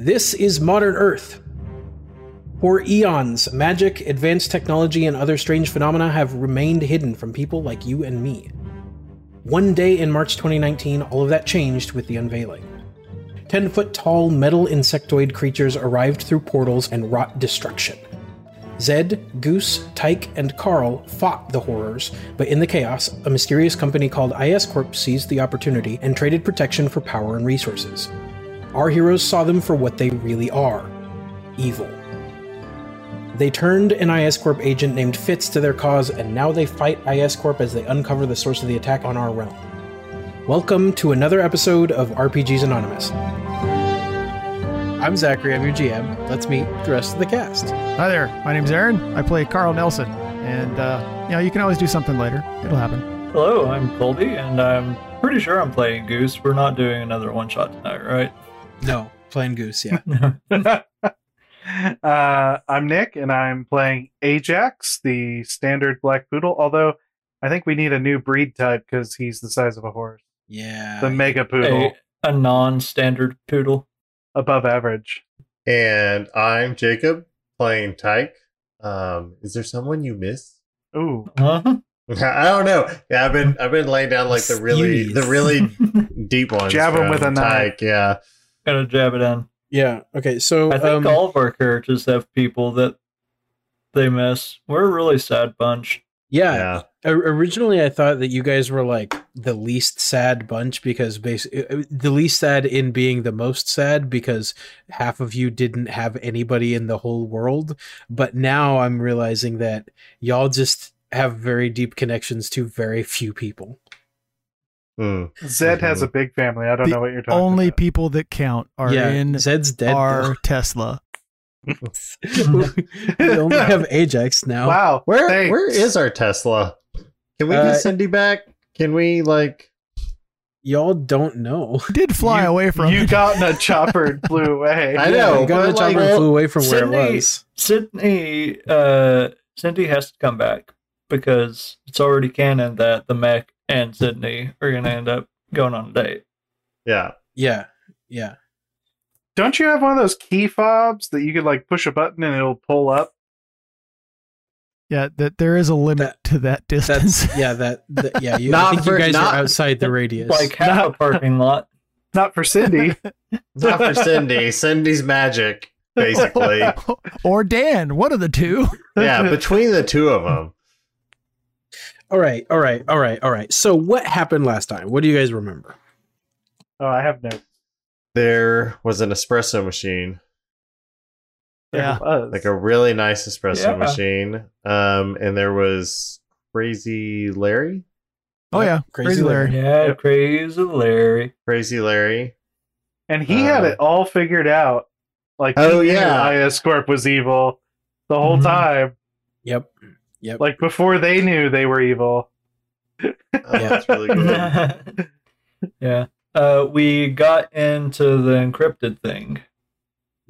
This is modern Earth. For eons, magic, advanced technology, and other strange phenomena have remained hidden from people like you and me. One day in March 2019, all of that changed with the unveiling. 10 foot tall metal insectoid creatures arrived through portals and wrought destruction. Zed, Goose, Tyke, and Carl fought the horrors, but in the chaos, a mysterious company called IS Corp seized the opportunity and traded protection for power and resources. Our heroes saw them for what they really are evil. They turned an IS Corp agent named Fitz to their cause, and now they fight IS Corp as they uncover the source of the attack on our realm. Welcome to another episode of RPGs Anonymous. I'm Zachary, I'm your GM. Let's meet the rest of the cast. Hi there, my name's Aaron. I play Carl Nelson, and uh, you know you can always do something later. It'll happen. Hello, I'm Colby, and I'm pretty sure I'm playing Goose. We're not doing another one shot tonight, right? No, playing Goose, yeah. uh, I'm Nick, and I'm playing Ajax, the standard black poodle. Although I think we need a new breed type because he's the size of a horse. Yeah. The mega poodle, a, a non-standard poodle. above average. And I'm Jacob playing Tyke. Um, is there someone you miss? Ooh, Uh-huh. I don't know. Yeah, I've been I've been laying down like the really Stevies. the really deep ones. Jab 'em from with a knife. Tyke, Yeah. Gotta jab it in. Yeah, okay, so I think um, all of our characters have people that they miss. We're a really sad bunch. yeah, Yeah. O- Originally, I thought that you guys were like the least sad bunch because basically the least sad in being the most sad because half of you didn't have anybody in the whole world. But now I'm realizing that y'all just have very deep connections to very few people. Hmm. Zed has a big family. I don't The know what you're talking Only about. Only people that count are yeah, in Zed's dead. our Tesla. we only have Ajax now. Wow, Where thanks. where is our Tesla? Can we Uh, get Cindy back? Can we like Y'all don't know. We did fly You- away from you it. got in a chopper and flew away. I know, you got on but, the chopper like, and flew away from where it was. Sydney, uh, Cindy has to come back because it's already canon that the mech and Sydney are gonna end up going on a date. yeah. Yeah, yeah. Don't you have one of those key fobs that you could like push a button and it'll pull up? Yeah, that there is a limit That- to that distance. That's yeah. That, that yeah. You, I Not think for- you guys not- are outside the radius. Like half a parking lot. Not for Cindy. Not for Cindy. Cindy's magic, basically. or Dan, one of the two. yeah, between the two of them. All right, all right, all right, all right. So what happened last time? What do you guys remember? oh, I have no. There was an espresso machine. Yeah. like a really nice espresso Yeah. machine. Um, and there was Crazy Larry, Oh yeah, Crazy crazy, Larry. Yeah, crazy Larry. Crazy Larry. And he had Uh, it all figured out. Like, Oh, yeah. IS Corp was evil the whole Mhm. time. Yep, yep. Like before they knew they were evil. Oh, that's really good. yeah. Uh, we got into the encrypted thing.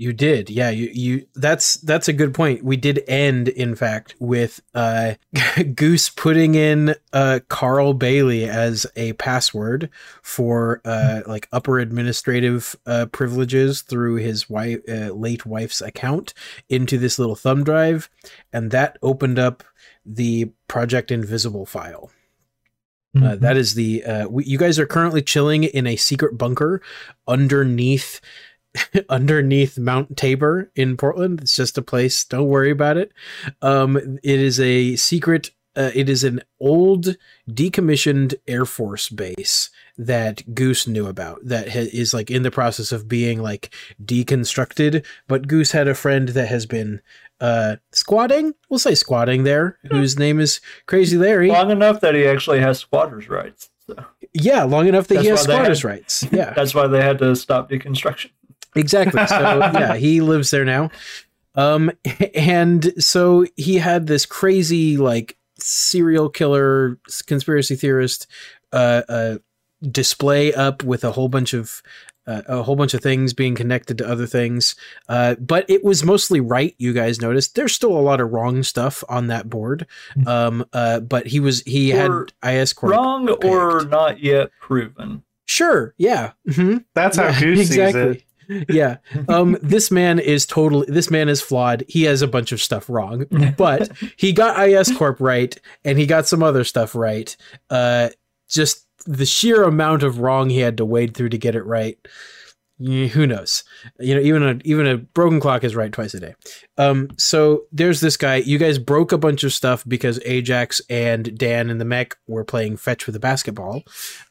You did, yeah. You you. That's that's a good point. We did end, in fact, with uh, Goose putting in uh, Carl Bailey as a password for uh, like upper administrative uh, privileges through his wife, uh, late wife's account into this little thumb drive, and that opened up the Project Invisible file. Uh, that is the uh, we, you guys are currently chilling in a secret bunker underneath underneath Mount Tabor in Portland. It's just a place. Don't worry about it. Um, it is a secret. Uh, it is an old decommissioned Air Force base that Goose knew about. That ha- is like in the process of being like deconstructed. But Goose had a friend that has been uh squatting. We'll say squatting there. Whose name is Crazy Larry. long enough that he actually has squatters' rights. So Yeah, long enough that That's he has squatters' had- rights. Yeah, that's why they had to stop deconstruction. exactly. So yeah, he lives there now. Um, and so he had this crazy like serial killer conspiracy theorist uh, uh display up with a whole bunch of uh, a whole bunch of things being connected to other things. Uh, but it was mostly right. You guys noticed there's still a lot of wrong stuff on that board. Um, uh, but he was he Or had IS Corp. Wrong or not yet proven. Sure. Yeah. hmm That's how Yeah, Goose sees it. yeah. Um, this man is totally. This man is flawed. He has a bunch of stuff wrong, but he got IS Corp right, and he got some other stuff right. Uh, just the sheer amount of wrong he had to wade through to get it right. Who knows? You know, even a even a broken clock is right twice a day. Um, so there's this guy. You guys broke a bunch of stuff because Ajax and Dan and the mech were playing fetch with a basketball,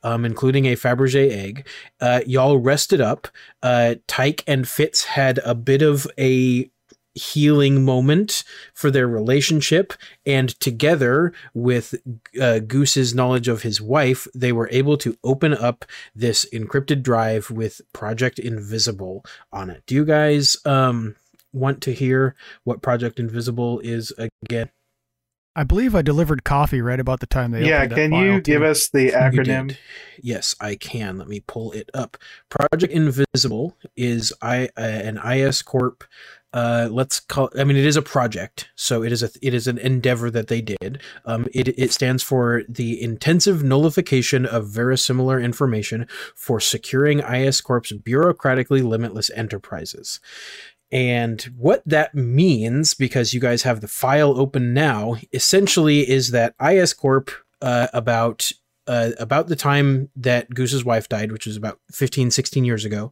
um, including a Fabergé egg. Uh, y'all rested up. Uh, Tyke and Fitz had a bit of a healing moment for their relationship and together with uh, goose's knowledge of his wife they were able to open up this encrypted drive with project invisible on it do you guys um want to hear what project invisible is again I believe I delivered coffee right about the time they. yeah, opened that can file, you give too. us the acronym? Yes, I can. Let me pull it up. Project Invisible is I uh, an IS Corp. Uh, let's call. I mean, it is a project, so it is a it is an endeavor that they did. Um, it it stands for the intensive nullification of verisimilar information for securing IS Corp's bureaucratically limitless enterprises. And what that means, because you guys have the file open now, essentially is that IS Corp, uh, about uh, about the time that Goose's wife died, which was about 15, 16 years ago,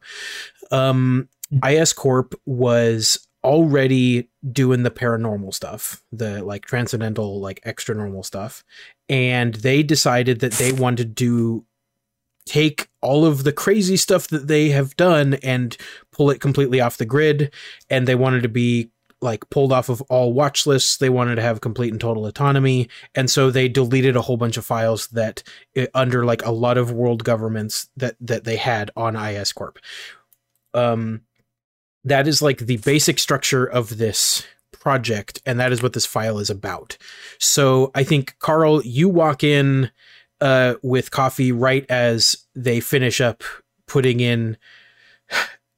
um, IS Corp was already doing the paranormal stuff, the like transcendental, like extra normal stuff. And they decided that they wanted to take all of the crazy stuff that they have done and pull it completely off the grid. And they wanted to be like pulled off of all watch lists. They wanted to have complete and total autonomy. And so they deleted a whole bunch of files that uh, under like a lot of world governments that that they had on IS Corp. Um that is like the basic structure of this project and that is what this file is about. So I think Carl you walk in uh with coffee right as they finish up putting in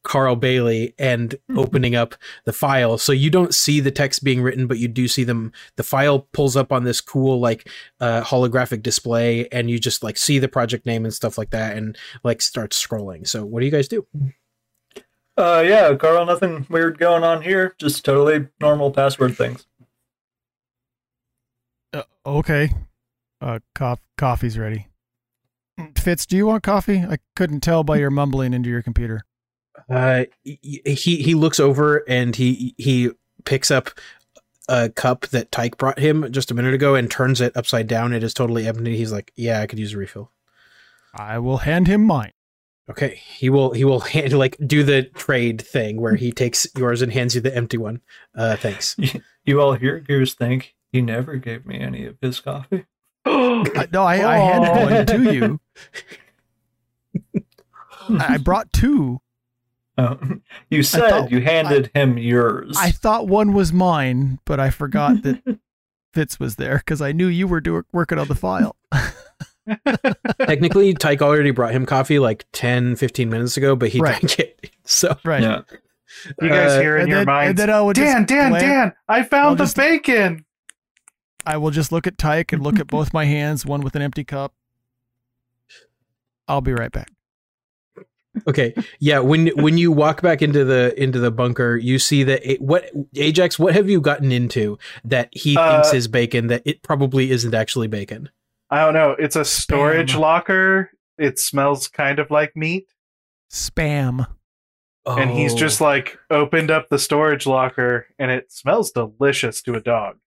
Carl Bailey and opening up the file. So you don't see the text being written, but you do see them. The file pulls up on this cool like uh, holographic display, and you just like see the project name and stuff like that, and like starts scrolling. So what do you guys do? Uh, yeah, Carl, nothing weird going on here. Just totally normal password things. Uh, okay. Uh, cof- coffee's ready. Fitz, do you want coffee? I couldn't tell by your mumbling into your computer. Uh, he he looks over and he he picks up a cup that Tyke brought him just a minute ago and turns it upside down. It is totally empty. He's like, "Yeah, I could use a refill." I will hand him mine. Okay, he will he will hand, like do the trade thing where he takes yours and hands you the empty one. Uh, thanks. You all hear Goose think he never gave me any of his coffee. No, I, I handed one to you. I I brought two. Oh, you said thought- you handed him yours. I thought one was mine, but I forgot that Fitz was there because I knew you were do- working on the file. Technically, Tyke already brought him coffee like 10, 15 minutes ago, but he Right. drank it. So Right. yeah. You guys Uh, hear in your then, minds, and then I Dan, Dan, glan- Dan, I found I'll the just- bacon. I will just look at Tyke and look at both my hands, one with an empty cup. I'll be right back. okay, yeah. When when you walk back into the into the bunker, you see that it, what Ajax. What have you gotten into that he Uh, thinks is bacon that it probably isn't actually bacon? I don't know. It's a storage Spam. locker. It smells kind of like meat. Spam. And he's Oh. just like opened up the storage locker and it smells delicious to a dog.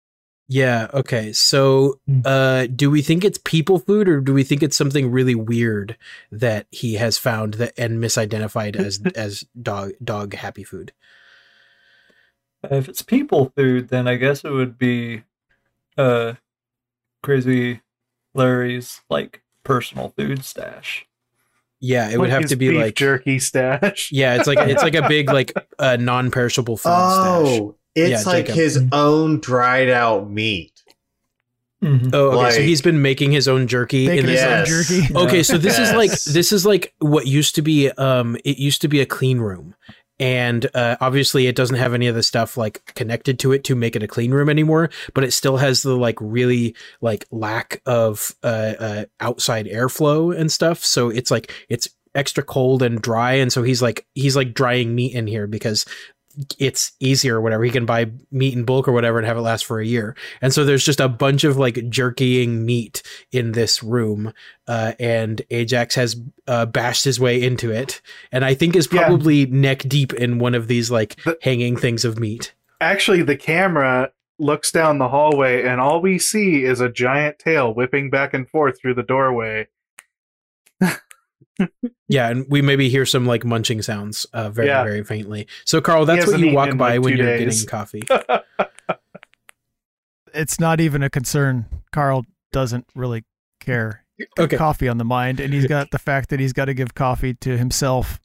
Yeah, okay. So uh do we think it's people food or do we think it's something really weird that he has found that and misidentified as as dog dog happy food? If it's people food, then I guess it would be uh crazy Larry's like personal food stash. Yeah, it would have his to be beef like jerky stash. Yeah, it's like it's like a big like uh non-perishable food stash. Oh, it's Yeah, like Jacob. his own dried out meat. Mhm. Oh, okay. so he's been making his own jerky Bacon in his this own Yes. jerky. Okay, so this is like this is like what used to be um it used to be a clean room. And uh, obviously it doesn't have any of the stuff like connected to it to make it a clean room anymore, but it still has the like really like lack of uh, uh outside airflow and stuff. So it's like it's extra cold and dry and so he's like he's like drying meat in here because it's easier or whatever he can buy meat in bulk or whatever and have it last for a year and so there's just a bunch of like jerkying meat in this room uh, and ajax has uh, bashed his way into it and i think is Yeah. probably neck deep in one of these like hanging things of meat Actually, the camera looks down the hallway, and all we see is a giant tail whipping back and forth through the doorway. Yeah and we maybe hear some like munching sounds uh, very Yeah. very faintly so carl that's what you walk by like, when two you're days. getting coffee It's not even a concern. Carl doesn't really care. okay Coffee on the mind, and he's got the fact that he's got to give coffee to himself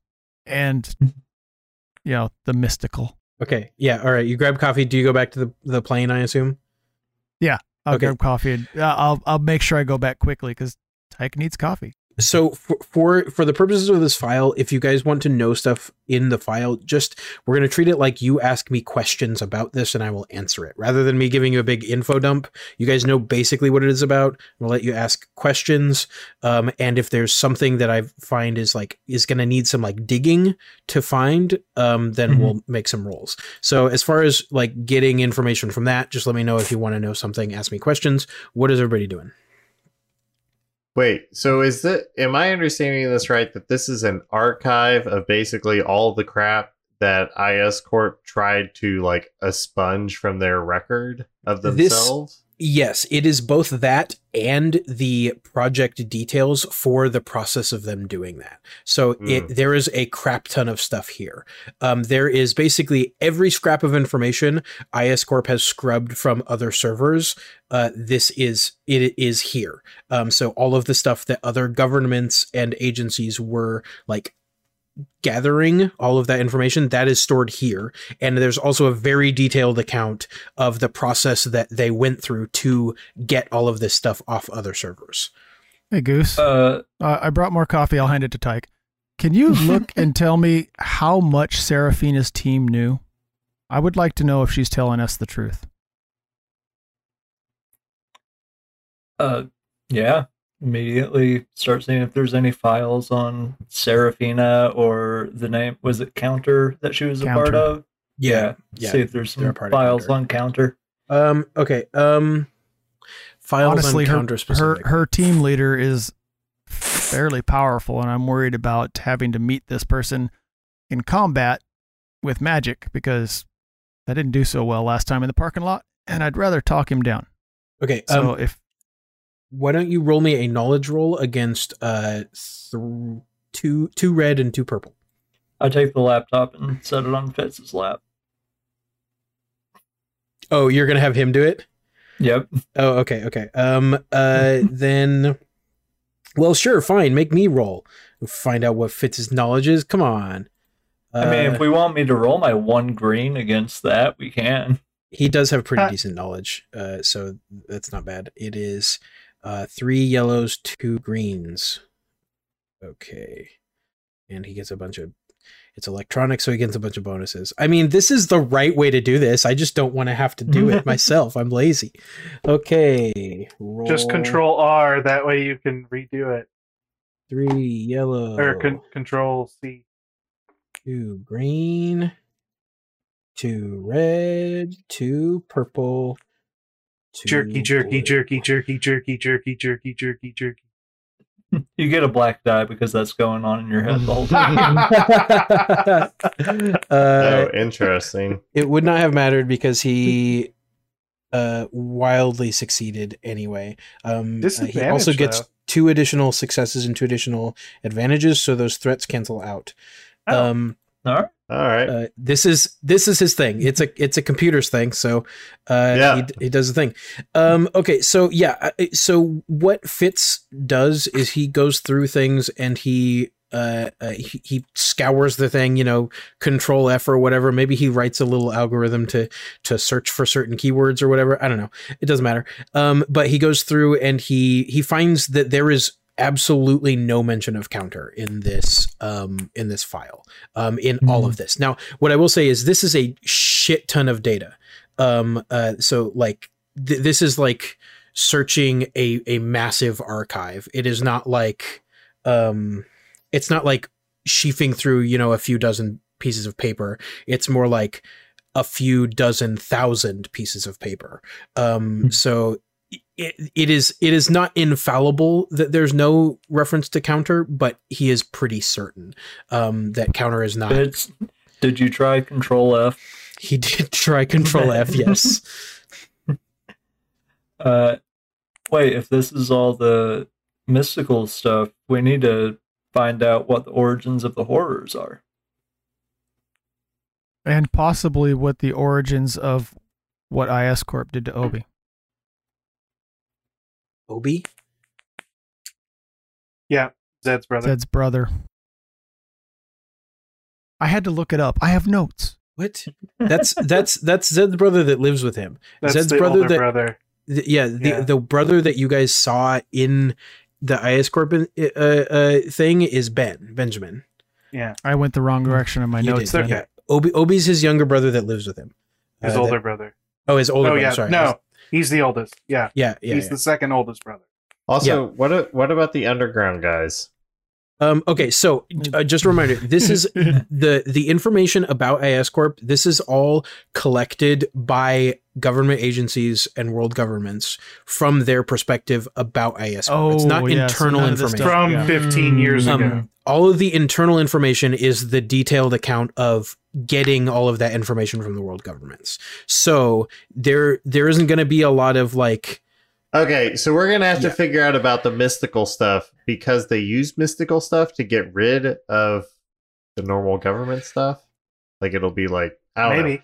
and, you know, the mystical. okay yeah all right you grab coffee do you go back to the, the plane i assume Yeah. I'll Okay. grab coffee and uh, I'll I'll make sure I go back quickly because Tyke needs coffee. So for, for for the purposes of this file if you guys want to know stuff in the file just we're going to treat it like you ask me questions about this and i will answer it. Rather than me giving you a big info dump you guys know basically what it is about. We'll let you ask questions um, and if there's something that i find is like is going to need some like digging to find um, then Mhm. we'll make some rolls so as far as like getting information from that just let me know if you want to know something ask me questions. What is everybody doing Wait, so is it am I understanding this right that this is an archive of basically all the crap that IS Corp tried to like a sponge from their record of themselves? Yes, it is both that and the project details for the process of them doing that. So it there is a crap ton of stuff here. Um, there is basically every scrap of information IS Corp has scrubbed from other servers. Uh, this is it is here. Um, so all of the stuff that other governments and agencies were like gathering all of that information that is stored here and there's also a very detailed account of the process that they went through to get all of this stuff off other servers. Hey Goose, Uh, uh, I brought more coffee. I'll hand it to Tyke. Can you look and tell me how much Seraphina's team knew? I would like to know if she's telling us the truth. uh, yeah. Immediately start seeing if there's any files on Serafina or the name was it Counter that she was a part of. yeah. See if there's they're some files Counter. on Counter. Um okay. Um files Honestly, on her, counter her specific. her team leader is fairly powerful, and I'm worried about having to meet this person in combat with magic because I didn't do so well last time in the parking lot, and I'd rather talk him down. okay. So um if why don't you roll me a knowledge roll against uh th- two two red and two purple. I take the laptop and set it on Fitz's lap. Oh, you're going to have him do it? Yep. Oh, okay, okay. Um uh then well, sure, fine. Make me roll. Find out what fits his knowledge is. Come on. I mean, Uh, if we want me to roll my one green against that, we can. he does have pretty Uh, decent knowledge, uh, so that's not bad. It is uh, three yellows, two greens. Okay, and he gets a bunch of. It's electronic, so he gets a bunch of bonuses. I mean, this is the right way to do this. I just don't want to have to do it myself. I'm lazy. Okay, roll Just control R. That way you can redo it. three yellow Or con- control C. two green, two red, two purple. Two Jerky, jerky, jerky, jerky, jerky, jerky, jerky, jerky, jerky. You get a black die because that's going on in your head the whole time. uh, oh, interesting. it would not have mattered because he uh, wildly succeeded anyway. Um, uh, he also gets though. two additional successes and two additional advantages, so those threats cancel out. Oh. Um, All right. All right. uh, this is this is his thing. It's a it's a computer's thing. So uh, Yeah. he, he does the thing. Um, okay, so yeah, uh, so what Fitz does is he goes through things and he uh, uh he, he scours the thing. You know, Control F or whatever. Maybe he writes a little algorithm to to search for certain keywords or whatever. I don't know. It doesn't matter. Um, but he goes through and he he finds that there is absolutely no mention of counter in this um in this file um in all of this. Now what i will say is this is a shit ton of data. Um uh so like th- this is like searching a a massive archive. It is not like um it's not like sheafing through you know a few dozen pieces of paper. It's more like a few dozen thousand pieces of paper. Um Hmm. so it, it is it is not infallible that there's no reference to counter but he is pretty certain um that counter is not It's, did you try Control F? he did try control f yes Uh, wait, if this is all the mystical stuff, we need to find out what the origins of the horrors are. And possibly what the origins of what IS Corp did to Obi. Obi Yeah, Zed's brother. Zed's brother. I had to look it up. I have notes. what that's that's that's zed's brother that lives with him That's Zed's the brother older that- brother. The- yeah, the Yeah. the brother that you guys saw in the IS Corp uh, uh, thing is Ben Benjamin. Yeah, I went the wrong direction in my You notes. did, it's then. okay. Obi Obi's his younger brother that lives with him. His Uh, older that- brother. oh, his older oh brother. yeah, Sorry. no, he's the oldest. Yeah, Yeah, yeah. he's yeah. the second oldest brother. Also, what a, what about the underground guys? Um, okay, so uh, just a reminder: this is the the information about IS Corp. This is all collected by government agencies and world governments from their perspective about IS Corp. it's Oh, not yeah, internal none of this information. From yeah. 15 years Um, ago. all of the internal information is the detailed account of getting all of that information from the world governments. So there there isn't going to be a lot of like Okay, so we're gonna have to figure out about the mystical stuff because they use mystical stuff to get rid of the normal government stuff. Like it'll be like I don't Maybe.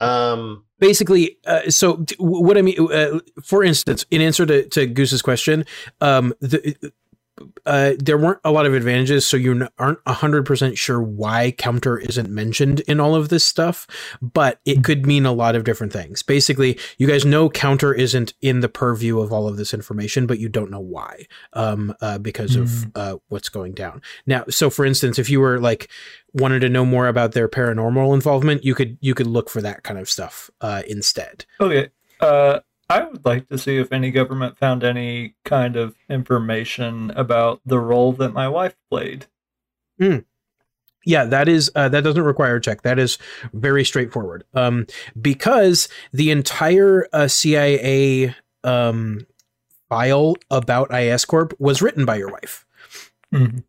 know. Um, basically uh, so t- w- what i mean uh, for instance in answer to, to goose's question um the uh, there weren't a lot of advantages, so you aren't 100% sure why counter isn't mentioned in all of this stuff, but it could mean a lot of different things. Basically, you guys know counter isn't in the purview of all of this information, but you don't know why um, uh, because of uh, what's going down. Now, so for instance, if you were like wanted to know more about their paranormal involvement, you could you could look for that kind of stuff uh, instead. Okay. Uh, I would like to see if any government found any kind of information about the role that my wife played. Yeah, that is uh, that doesn't require a check. That is very straightforward. Um, because the entire uh, CIA um, file about IS Corp was written by your wife. Mhm.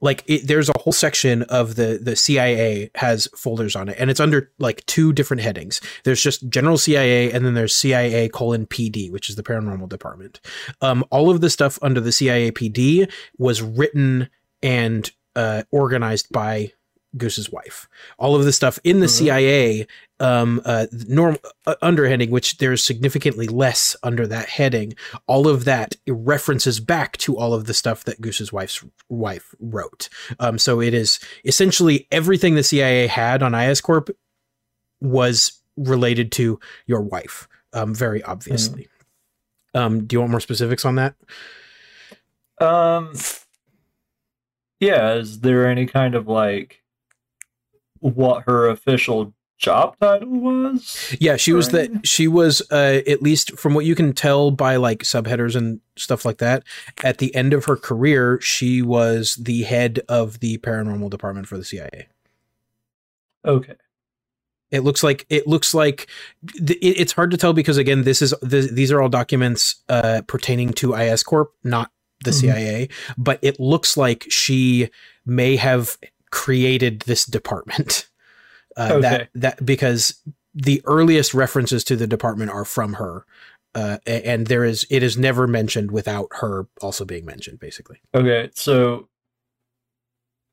Like it, there's a whole section of the the CIA has folders on it, and it's under like two different headings. There's just general CIA, and then there's CIA colon PD, which is the paranormal department. Um, all of the stuff under the CIA PD was written and uh, organized by Goose's wife. All of the stuff in the Mhm. CIA um, uh, norm uh, underheading, which there's significantly less under that heading. All of that references back to all of the stuff that Goose's wife's wife wrote. Um, so it is essentially everything the CIA had on IS Corp was related to your wife, um, very obviously. Um, do you want more specifics on that? Um, yeah, is there any kind of like what her official job title was? Yeah, she was the she was uh at least from what you can tell by like subheaders and stuff like that, at the end of her career, she was the head of the paranormal department for the CIA. Okay. It looks like it looks like th- it, it's hard to tell because again, this is this, these are all documents uh pertaining to IS Corp, not the Mhm. CIA, but it looks like she may have created this department. Uh, That Okay. that because the earliest references to the department are from her, uh, and there is it is never mentioned without her also being mentioned. Basically, Okay, so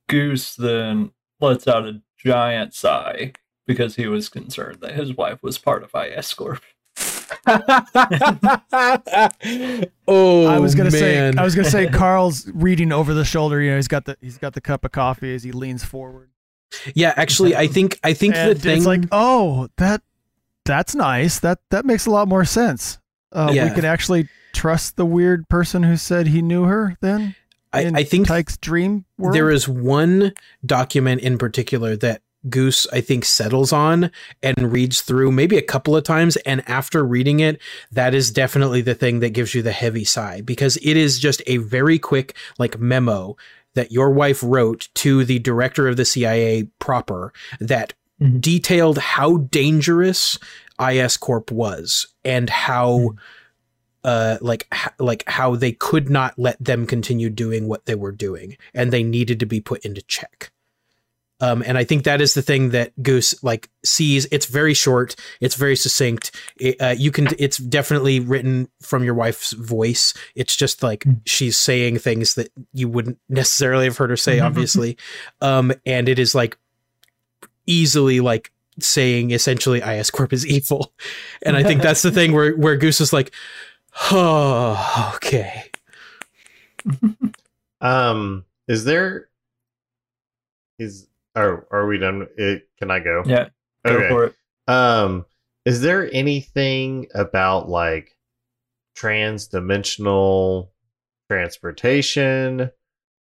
Goose then lets out a giant sigh because he was concerned that his wife was part of IS Corp. oh, I was gonna man. say I was gonna say Carl's reading over the shoulder. You know, he's got the he's got the cup of coffee as he leans forward. yeah, actually, I think I think and the thing it's like, oh, that that's nice. That that makes a lot more sense. Uh, Yeah. We could actually trust the weird person who said he knew her. Then I, I think Tyke's dream world. there is one document in particular that Goose I think settles on and reads through maybe a couple of times and after reading it that is definitely the thing that gives you the heavy sigh because it is just a very quick like memo that your wife wrote to the director of the CIA proper that Mhm. detailed how dangerous IS Corp was and how uh like like how they could not let them continue doing what they were doing and they needed to be put into check. Um, and I think that is the thing that Goose like sees. It's very short. It's very succinct. It, uh, you can. It's definitely written from your wife's voice. It's just like Mm. she's saying things that you wouldn't necessarily have heard her say, obviously. um, and it is like easily like saying essentially IS Corp is evil. And I think that's the thing where where Goose is like, oh, okay. Um, is there is are are we done? It, can I go? Yeah, go Okay. for it. Um, is there anything about like trans-dimensional transportation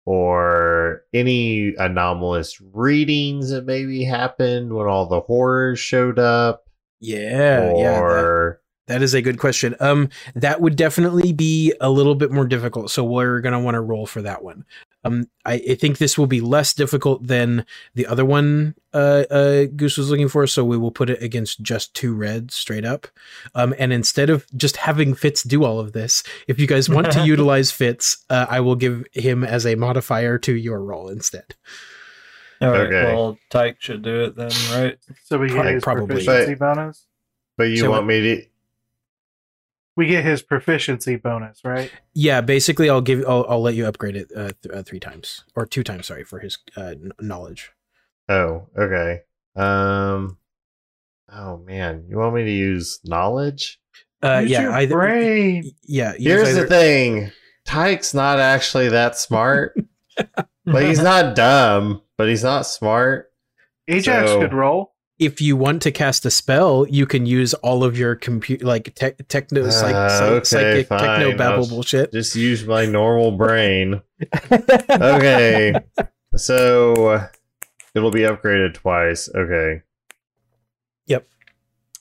or any anomalous readings that maybe happened when all the horrors showed up? Yeah, yeah. that- or That is a good question. Um, that would definitely be a little bit more difficult. So we're gonna want to roll for that one. Um, I, I think this will be less difficult than the other one. Uh, uh, Goose was looking for. So we will put it against just two reds straight up. Um, and instead of just having Fitz do all of this, if you guys want to utilize Fitz, uh, I will give him as a modifier to your roll instead. All right. Okay. Well, Tyke should do it then, right? So we get Probably- his probably. proficiency bonus. but you So want what- me to We get his proficiency bonus, right? Yeah, basically, I'll give. I'll, I'll let you upgrade it uh, th- uh, three times or two times. Sorry for his uh, kn- knowledge. Oh, okay. Um Oh man, you want me to use knowledge? Uh, Use yeah, your I, brain. yeah. use Here's either- the thing. Tyke's not actually that smart. like he's not dumb, but he's not smart. Ajax So- could roll. If you want to cast a spell, you can use all of your compute like tech techno psych, Uh, psych- okay, psychic fine. techno babble bullshit. Just use my normal brain. Okay. so uh, it'll be upgraded twice. Okay. Yep.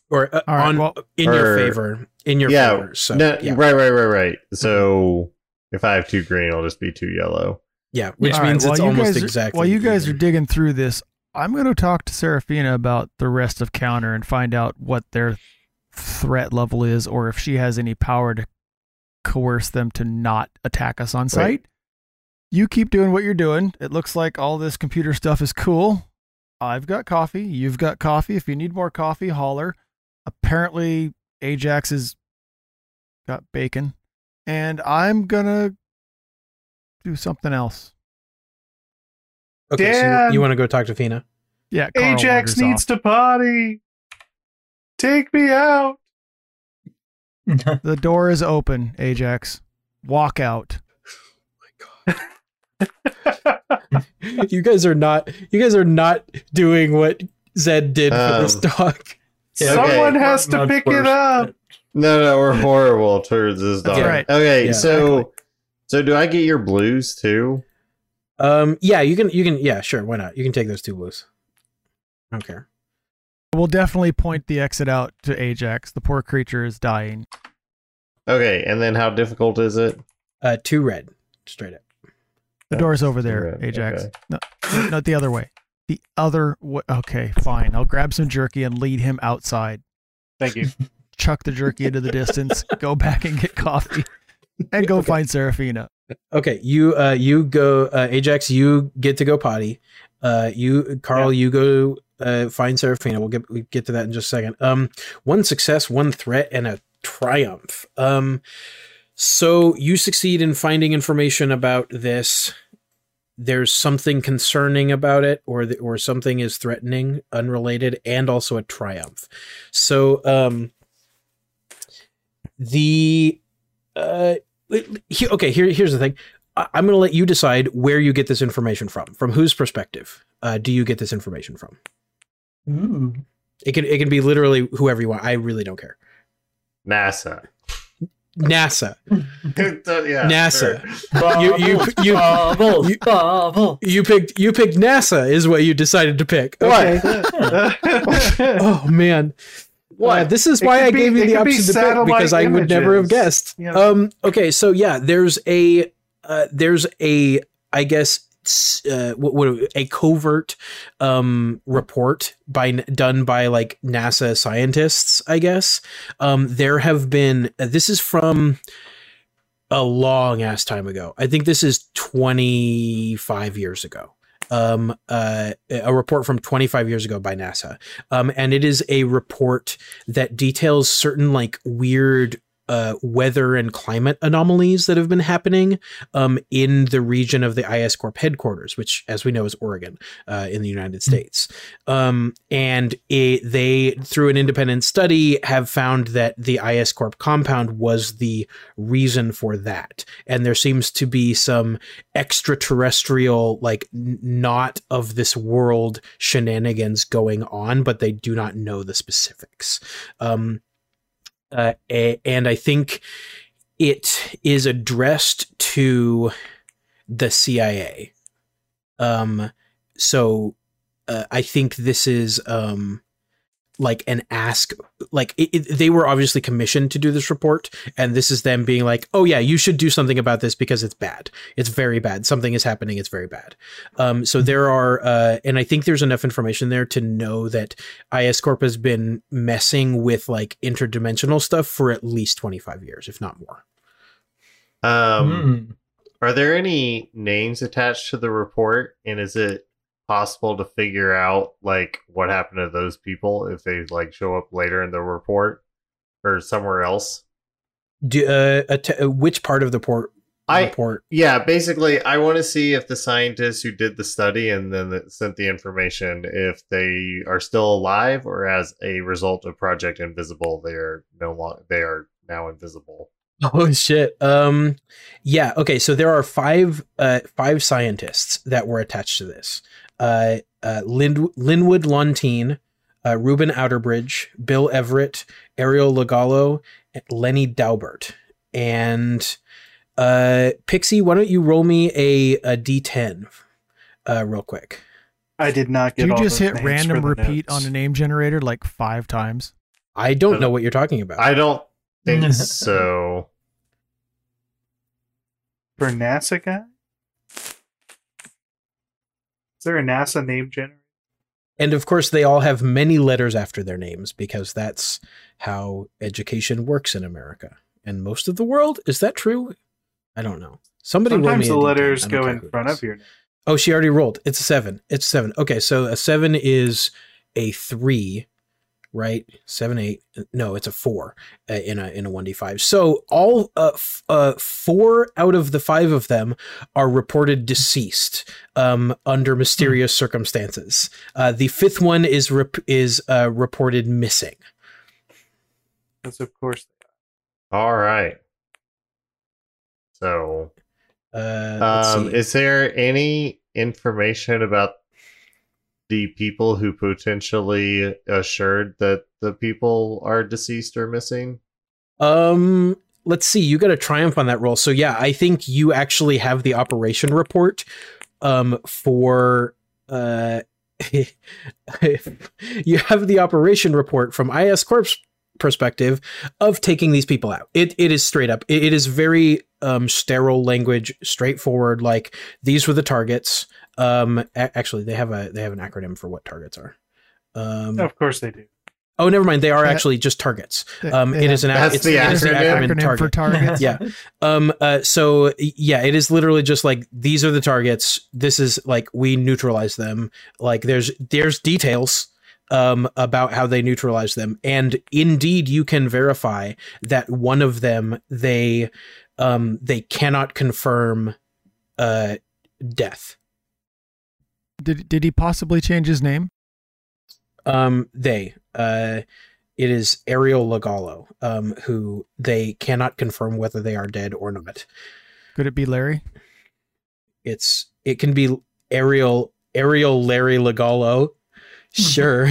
Or uh, All right, on well- in your favor, in your yeah. favor. So no, yeah, right, right, right, right. So if I have two green, I'll just be two yellow. yeah, which All right, means while it's you almost guys are- exactly. While you guys are digging through this, I'm going to talk to Serafina about the rest of Counter and find out what their threat level is, or if she has any power to coerce them to not attack us on site. You keep doing what you're doing. It looks like all this computer stuff is cool. I've got coffee. You've got coffee. If you need more coffee, holler. Apparently, Ajax has got bacon. And I'm going to do something else. Okay, so you, you want to go talk to Fina? Yeah, Carl Ajax needs off. to potty. Take me out. The door is open, Ajax. Walk out. Oh my god. you guys are not. You guys are not doing what Zed did for this Um, dog. Yeah, Someone okay. has to Much pick worse. it up. No, no, we're horrible towards this dog. That's right. Okay, Yeah, so so do I get your blues too? Um, yeah, you can. You can. Yeah, sure. Why not? You can take those two blues. I don't care. We'll definitely point the exit out to Ajax. The poor creature is dying. Okay, and then how difficult is it? Uh, two red, straight up. The door's over there, red, Ajax. okay. No, not the other way. The other way. Okay, fine. I'll grab some jerky and lead him outside. Thank you. Chuck the jerky into the distance. Go back and get coffee, and go find Serafina. Okay, you uh you go uh Ajax, you get to go potty. Uh you Carl, you go uh find Seraphina. We'll get we get to that in just a second. Um one success, one threat, and a triumph. Um so you succeed in finding information about this. There's something concerning about it, or the, or something is threatening, unrelated, and also a triumph. So um the uh okay here, here's the thing I- i'm going to let you decide where you get this information from from whose perspective uh, do you get this information from Ooh. it can it can be literally whoever you want i really don't care NASA. nasa yeah, NASA. sure. You- you- you- bubbles, you- bubbles. you picked you picked nasa is what you decided to pick okay oh man What? Uh, this is It why I be- gave you the could be option to pick because I would never have guessed. Yeah. Um. Okay. So yeah, there's a uh, there's a I guess uh, what, what a covert um, report by done by like NASA scientists, I guess. Um, there have been uh, this is from a long ass time ago. I think this is 25 years ago. Um, uh, a report from 25 years ago by NASA. Um, and it is a report that details certain like weird uh, weather and climate anomalies that have been happening um, in the region of the IS Corp headquarters, which, as we know, is Oregon uh, in the United States. Um, and it, they, through an independent study, have found that the IS Corp compound was the reason for that. And there seems to be some extraterrestrial, like not of this world shenanigans going on, but they do not know the specifics. Um, uh, and I think it is addressed to the CIA. Um, so uh, I think this is um, like an ask. Like it, it, they were obviously commissioned to do this report, and this is them being like, "Oh yeah, you should do something about this because it's bad. It's very bad. Something is happening. It's very bad." Um, so there are, uh, and I think there's enough information there to know that IS Corp has been messing with like interdimensional stuff for at least 25 years, if not more. Um, Hmm. Are there any names attached to the report, and is it possible to figure out like what happened to those people if they like show up later in the report or somewhere else? Do, uh, att- uh, which part of the port I report? yeah, basically, I want to see if the scientists who did the study and then that sent the information, if they are still alive or as a result of Project Invisible, they are no longer they are now invisible. Oh shit. Um yeah, okay, so there are five uh five scientists that were attached to this. Uh uh Lin- Linwood Lontine, uh Ruben Outerbridge, Bill Everett, Ariel Lagallo, and Lenny Daubert. And uh Pixie, why don't you roll me a a D10 uh real quick. I did not get Did you all just hit random repeat notes. on a name generator like five times? I don't know what you're talking about. I don't think so. for NASA guy? Is there a NASA name generator? And of course, they all have many letters after their names because that's how education works in America. And most of the world, is that true? I don't know. Somebody roll Sometimes the D10. letters go in front of your name. Oh, she already rolled. It's a seven. It's a seven. Okay, so a seven is a three, right? Seven, eight. No, it's a four uh, in a in a one d five. So all uh, f- uh four out of the five of them are reported deceased um under mysterious circumstances. Uh, the fifth one is rep- is uh reported missing. That's of course All right. So, Uh, um, see. is there any information about the people who potentially assured that the people are deceased or missing? Um, let's see. You got a triumph on that roll. So yeah, I think you actually have the operation report. Um, for uh, you have the operation report from IS Corp's perspective of taking these people out. It it is straight up. It, it is very um sterile language, straightforward. Like these were the targets. Um, a- actually, they have a they have an acronym for what targets are. Um, Of course they do. oh, never mind. They are actually just targets. Um, it is an That's it's, the it is the acronym? acronym, acronym for targets. Yeah. Um. Uh. So yeah, it is literally just like these are the targets. This is like we neutralize them. Like there's there's details um about how they neutralize them, and indeed you can verify that one of them they um they cannot confirm uh death. Did did he possibly change his name? Um. They uh. It is Ariel Lagallo, um, who they cannot confirm whether they are dead or not. Could it be Larry? it's it can be Ariel Ariel Larry Lagallo. Sure.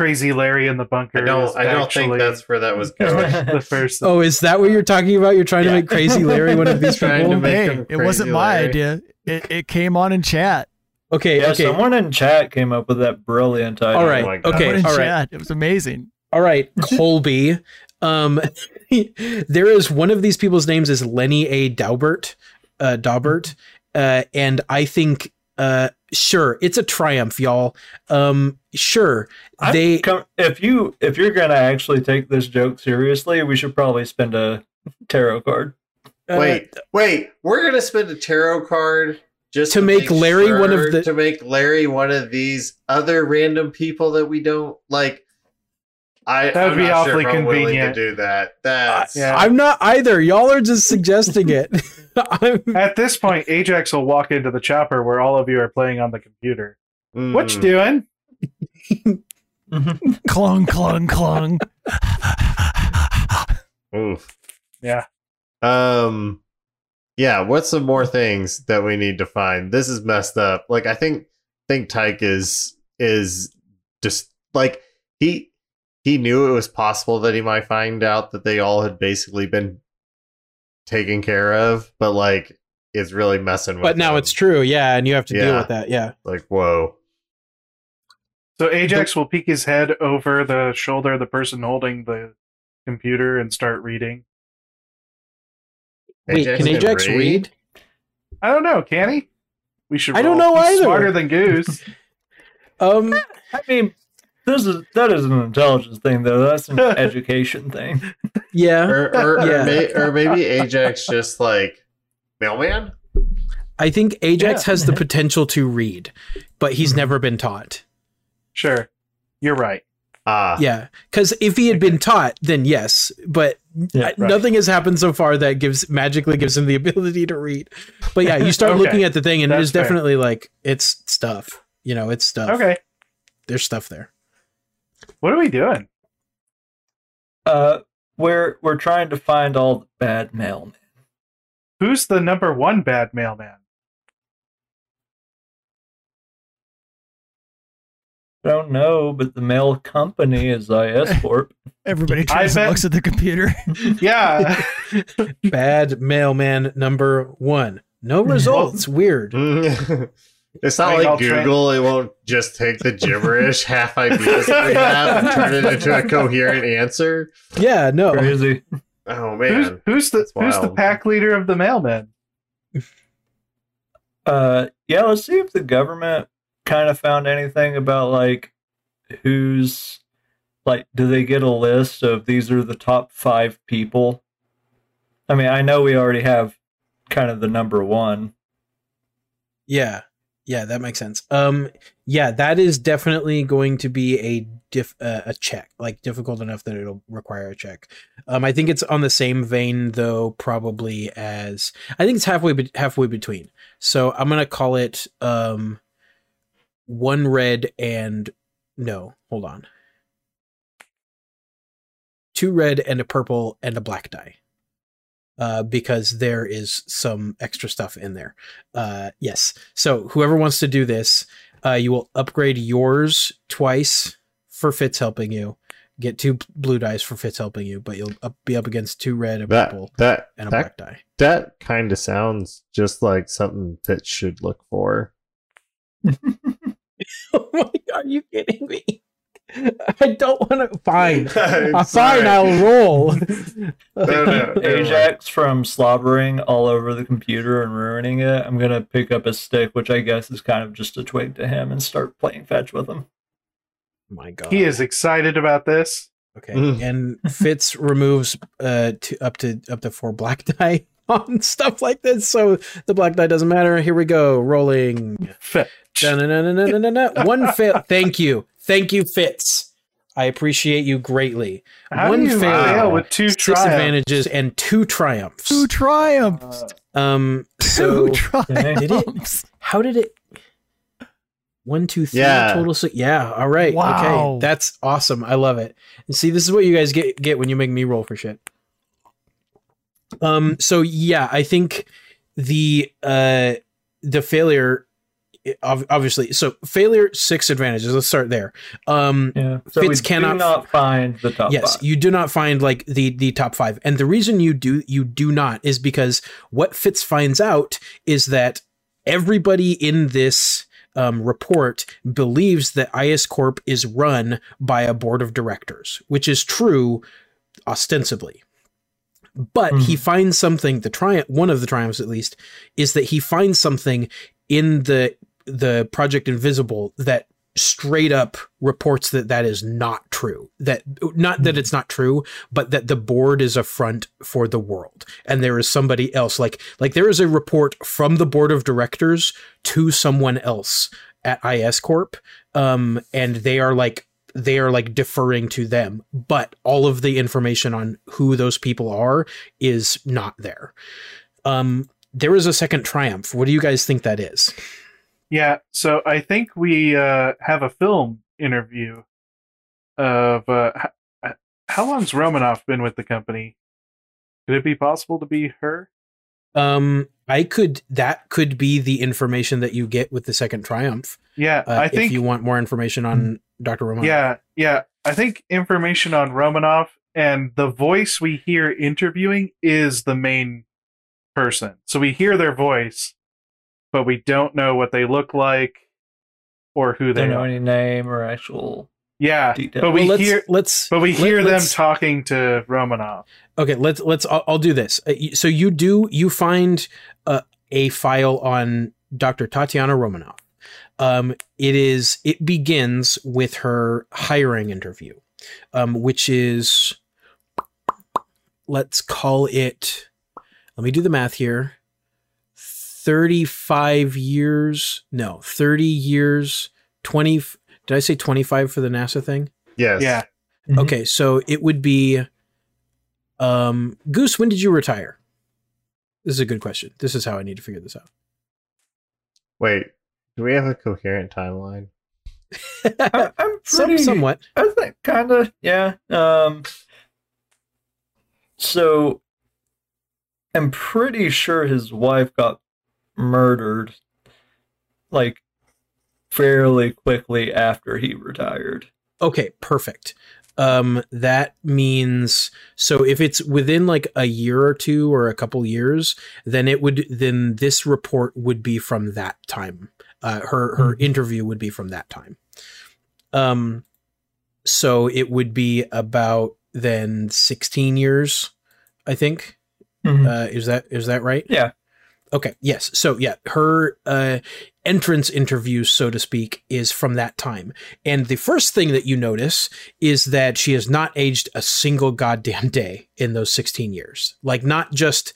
Crazy Larry in the bunker. I don't. I don't think that's where that was going. the first. oh, is that what you're talking about? You're trying to make Crazy Larry one of these Trying people? to make hey, him it wasn't my Larry. idea. It it came on in chat. Okay, Yeah, okay. someone in chat came up with that brilliant idea. All Oh right. my God. Okay, all right. chat. It was amazing. All right, Colby. Um there is one of these people's names is Lenny A. Daubert. Uh Daubert. uh, and I think uh, sure it's a triumph, y'all. Um, sure I'm they com- if you if you're gonna actually take this joke seriously, we should probably spend a tarot card. uh, wait, wait. We're gonna spend a tarot card just To make Larry one of the- to make Larry one of these other random people that we don't like. I That would I'm be not sure awfully if I'm willing convenient. to do that. That's Yeah. I'm not either. Y'all are just suggesting it. I'm, At this point, Ajax will walk into the chopper where all of you are playing on the computer. mm. What you doing? clung, clung, clung. Oof. Yeah. Um yeah, what's some more things that we need to find? This is messed up. Like I think think Tyke is is just like he he knew it was possible that he might find out that they all had basically been taken care of, but like it's really messing with but now him. it's true, yeah, and you have to deal with that, yeah. like whoa. So Ajax will peek his head over the shoulder of the person holding the computer and start reading. Wait, can Ajax read? I don't know, can he? We should. I don't roll. know He's either. Smarter than Goose. Um, I mean, this is that is an intelligence thing, though. That's an education thing. yeah. Or or, Yeah. or, may, or maybe Ajax just like mailman? I think Ajax Yeah. has the potential to read, but he's never been taught. sure, you're right. Ah. Yeah, because if he had been taught, then yes. But Yeah, I- right. nothing has happened so far that gives magically gives him the ability to read. But yeah, you start Okay. looking at the thing, and it That's is fair. definitely like it's stuff. You know, it's stuff. Okay, there's stuff there. What are we doing? Uh, we're we're trying to find all the bad mailmen. Who's the number one bad mailman? I don't know, but the mail company is IS Corp. Everybody I turns and bet- looks at the computer. Yeah, Bad mailman number one. No results. Weird. It's not I like I'll try- Google. It won't just take the gibberish half ideas that we have and turn it into a coherent answer. Yeah. No. Crazy. Oh man, who's the who's the pack leader of the mailmen? Uh, yeah. Let's see if the government kind of found anything about like who's like. Do they get a list of these are the top five people? I mean, I know we already have kind of the number one. Yeah. Yeah, that makes sense. Um yeah, that is definitely going to be a diff uh, a check, like difficult enough that it'll require a check. Um I think it's on the same vein though probably as I think it's halfway be- halfway between. So I'm to call it um one red and no, hold on. Two red and a purple and a black die. Uh, because there is some extra stuff in there. Uh, yes. So whoever wants to do this, uh, you will upgrade yours twice for Fitz helping you. Get two blue dice for Fitz helping you, but you'll up, be up against two red, a that purple, that and a that, black die. that kind of sounds just like something Fitz should look for. oh my god, are you kidding me? I don't want to. Fine, I'm Uh, sorry. fine, I'll roll. No, no, Ajax from slobbering all over the computer and ruining it. I'm gonna pick up a stick, which I guess is kind of just a twig to him, and start playing fetch with him. my god, He is excited about this. okay. Mm. And Fitz removes uh to up to up to four black die on stuff like this, so the black die doesn't matter. Here we go, rolling. Fetch. One fail. Thank you. Thank you, Fitz. I appreciate you greatly. How One do you fail, fail with two Six triumphs? advantages and two triumphs. Two triumphs. Um. So Two triumphs. how did it? One, two, three Yeah. total. So yeah. All right. Wow. Okay. That's awesome. I love it. And see, this is what you guys get get when you make me roll for shit. Um. So yeah, I think the uh the failure ob- obviously so failure six advantages let's start there um Yeah. So Fitz cannot- not find the top yes five. you do not find like the the top five and the reason you do you do not is because what fitz finds out is that everybody in this um, report believes that is corp is run by a board of directors which is true ostensibly but he Mhm. finds something. The triumph, one of the triumphs at least, is that he finds something in the the Project Invisible that straight up reports that that is not true. That not that it's not true, but that the board is a front for the world, and there is somebody else. Like like there is a report from the board of directors to someone else at IS Corp, um, and they are like they are like deferring to them, but all of the information on who those people are is not there. Um, there is a second triumph. What do you guys think that is? Yeah, so I think we uh, have a film interview of uh, h- how long's Romanoff been with the company? Could it be possible to be her? Um, I could that could be the information that you get with the second triumph. Yeah, Uh, I think. if you want more information on Dr. Roman. yeah, yeah. I think information on Romanoff and the voice we hear interviewing is the main person. So we hear their voice, but we don't know what they look like or who they Don't know are. any name or actual. Yeah, detail. but we Well, let's hear let's but we hear them talking to Romanov. Okay, let's let's. I'll, I'll do this. Uh, So you do you find uh, a file on Dr. Tatiana Romanov. Um, it is it begins with her hiring interview, um, which is let's call it. Let me do the math here. Thirty-five years? No, thirty years. Twenty. Did I say twenty-five for the NASA thing? Yes. Yeah. Mhm. Okay, so it would be um Goose, when did you retire? This is a good question. This is how I need to figure this out. Wait. Do we have a coherent timeline? I, I'm Some, somewhat. I think kind of yeah. Um. So, I'm pretty sure his wife got murdered, like, fairly quickly after he retired. Okay, perfect. Um that means so if it's within like a year or two or a couple years, then it would then this report would be from that time. Uh her her Mhm. interview would be from that time. Um so it would be about then 16 years, I think. Uh, is that is that right? Yeah. Okay. Yes. So yeah, her uh, entrance interview, so to speak, is from that time. And the first thing that you notice is that she has not aged a single goddamn day in those 16 years. Like not just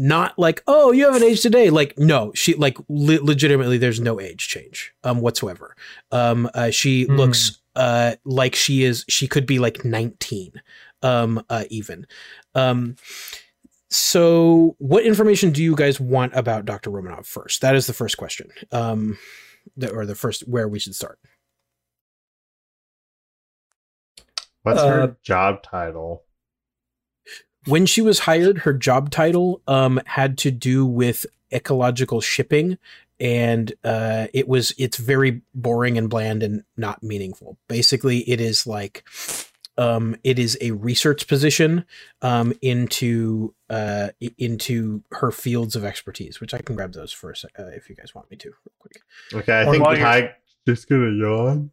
not like oh you haven't aged today like no she like le- legitimately there's no age change um whatsoever um uh, she Hmm. looks uh like she is she could be like 19 um uh even um so what information do you guys want about dr romanov first? That is the first question um the, or the first where we should start. What's Uh, her job title? when she was hired her job title um had to do with ecological shipping and uh it was it's very boring and bland and not meaningful. Basically it is like um it is a research position um into uh into her fields of expertise which i can grab those for a sec uh, if you guys want me to real quick Okay, I Or think while I just gonna yawn.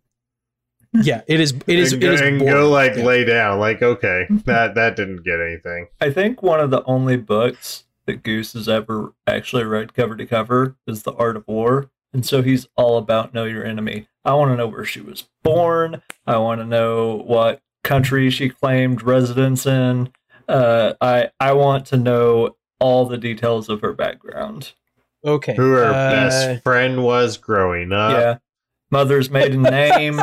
yeah it is it is and it go, is and go like Yeah. lay down. Like okay, that that didn't get anything. I think one of the only books that Goose has ever actually read cover to cover is The Art of War. And so he's all about know your enemy. I want to know where she was born. I want to know what country she claimed residence in. Uh, I I want to know all the details of her background. okay Who her uh, best friend was growing up. yeah, mother's maiden name,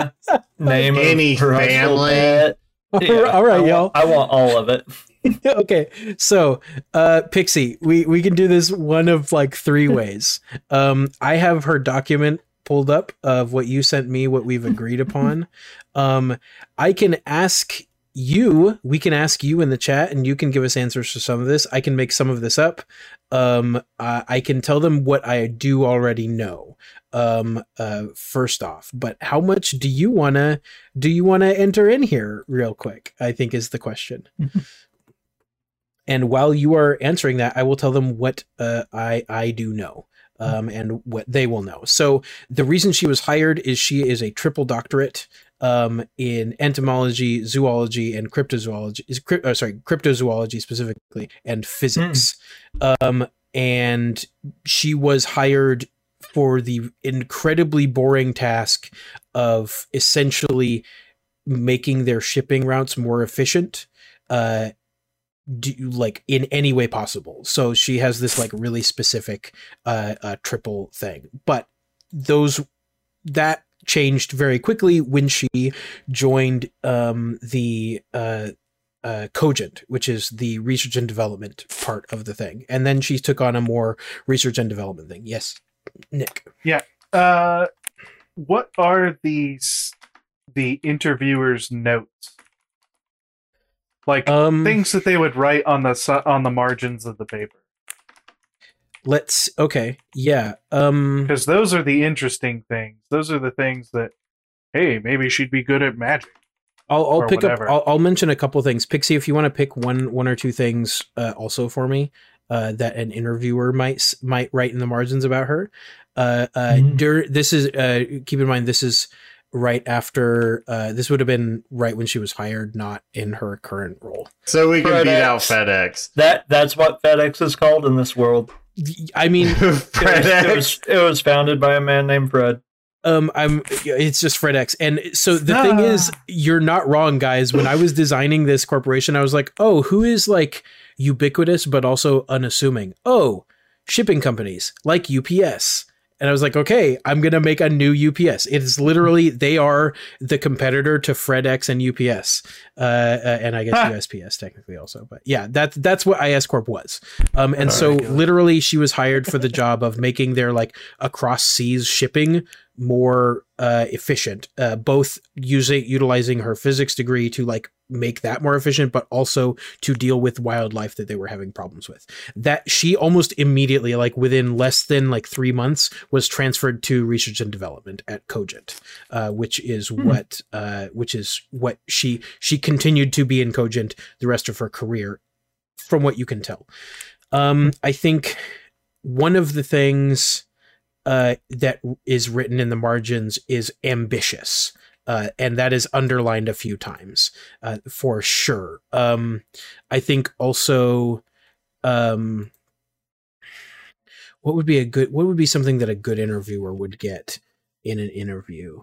name Any of her family? Yeah, all right I y'all want, I want all of it. okay so uh pixie we we can do this one of like three ways um i have her document pulled up of what you sent me what we've agreed upon um i can ask you we can ask you in the chat and you can give us answers to some of this. I can make some of this up. Um uh, i can tell them what i do already know. Um uh first off but how much do you want to do you want to enter in here real quick? I think is the question. And while you are answering that i will tell them what uh, i i do know um, and what they will know. So the reason she was hired is she is a triple doctorate um, in entomology, zoology, and cryptozoology. Is crypt, uh, sorry, cryptozoology specifically, and physics. Um, and she was hired for the incredibly boring task of essentially making their shipping routes more efficient. Uh, do like in any way possible. So she has this like really specific uh, uh triple thing. But those that changed very quickly when she joined um the uh uh, Cogent, which is the research and development part of the thing, and then she took on a more research and development thing. Yes, Nick. Yeah. Uh, what are these the interviewers' notes? Like Um, things that they would write on the on the margins of the paper, let's. Okay, yeah. Um, because those are the interesting things. Those are the things that, hey, maybe she'd be good at magic. I'll, I'll pick whatever. up. I'll, I'll mention a couple things. Pixie, if you want to pick one, one or two things, uh, also for me, uh, that an interviewer might might write in the margins about her. Uh, uh, Mhm. dur- this is. Uh, keep in mind, this is right after. Uh, this would have been right when she was hired, not in her current role. So we can beat out FedEx. FedEx. That that's what FedEx is called in this world. I mean, It was, it FedEx. was, it was founded by a man named Fred. um, I'm. It's just Fred X, and so the thing is, Ah. you're not wrong, guys. When I was designing this corporation, I was like, oh, who is like ubiquitous but also unassuming? Oh, shipping companies like UPS. And I was like, okay, I'm gonna make a new UPS. It is literally they are the competitor to FredEx and UPS, uh, uh, and I guess. USPS technically also. But yeah, that's that's what IS Corp was. Um, and so literally, she was hired for the job of making their like across seas shipping more uh, efficient, uh, both using utilizing her physics degree to like make that more efficient, but also to deal with wildlife that they were having problems with. That she almost immediately, like within less than like three months, was transferred to research and development at Cogent, uh, which is Hmm. what uh, which is what she she continued to be in Cogent the rest of her career, from what you can tell. Um, I think one of the things uh, that is written in the margins is ambitious. Uh, and that is underlined a few times uh, for sure. Um, I think also, um, what would be a good, what would be something that a good interviewer would get in an interview?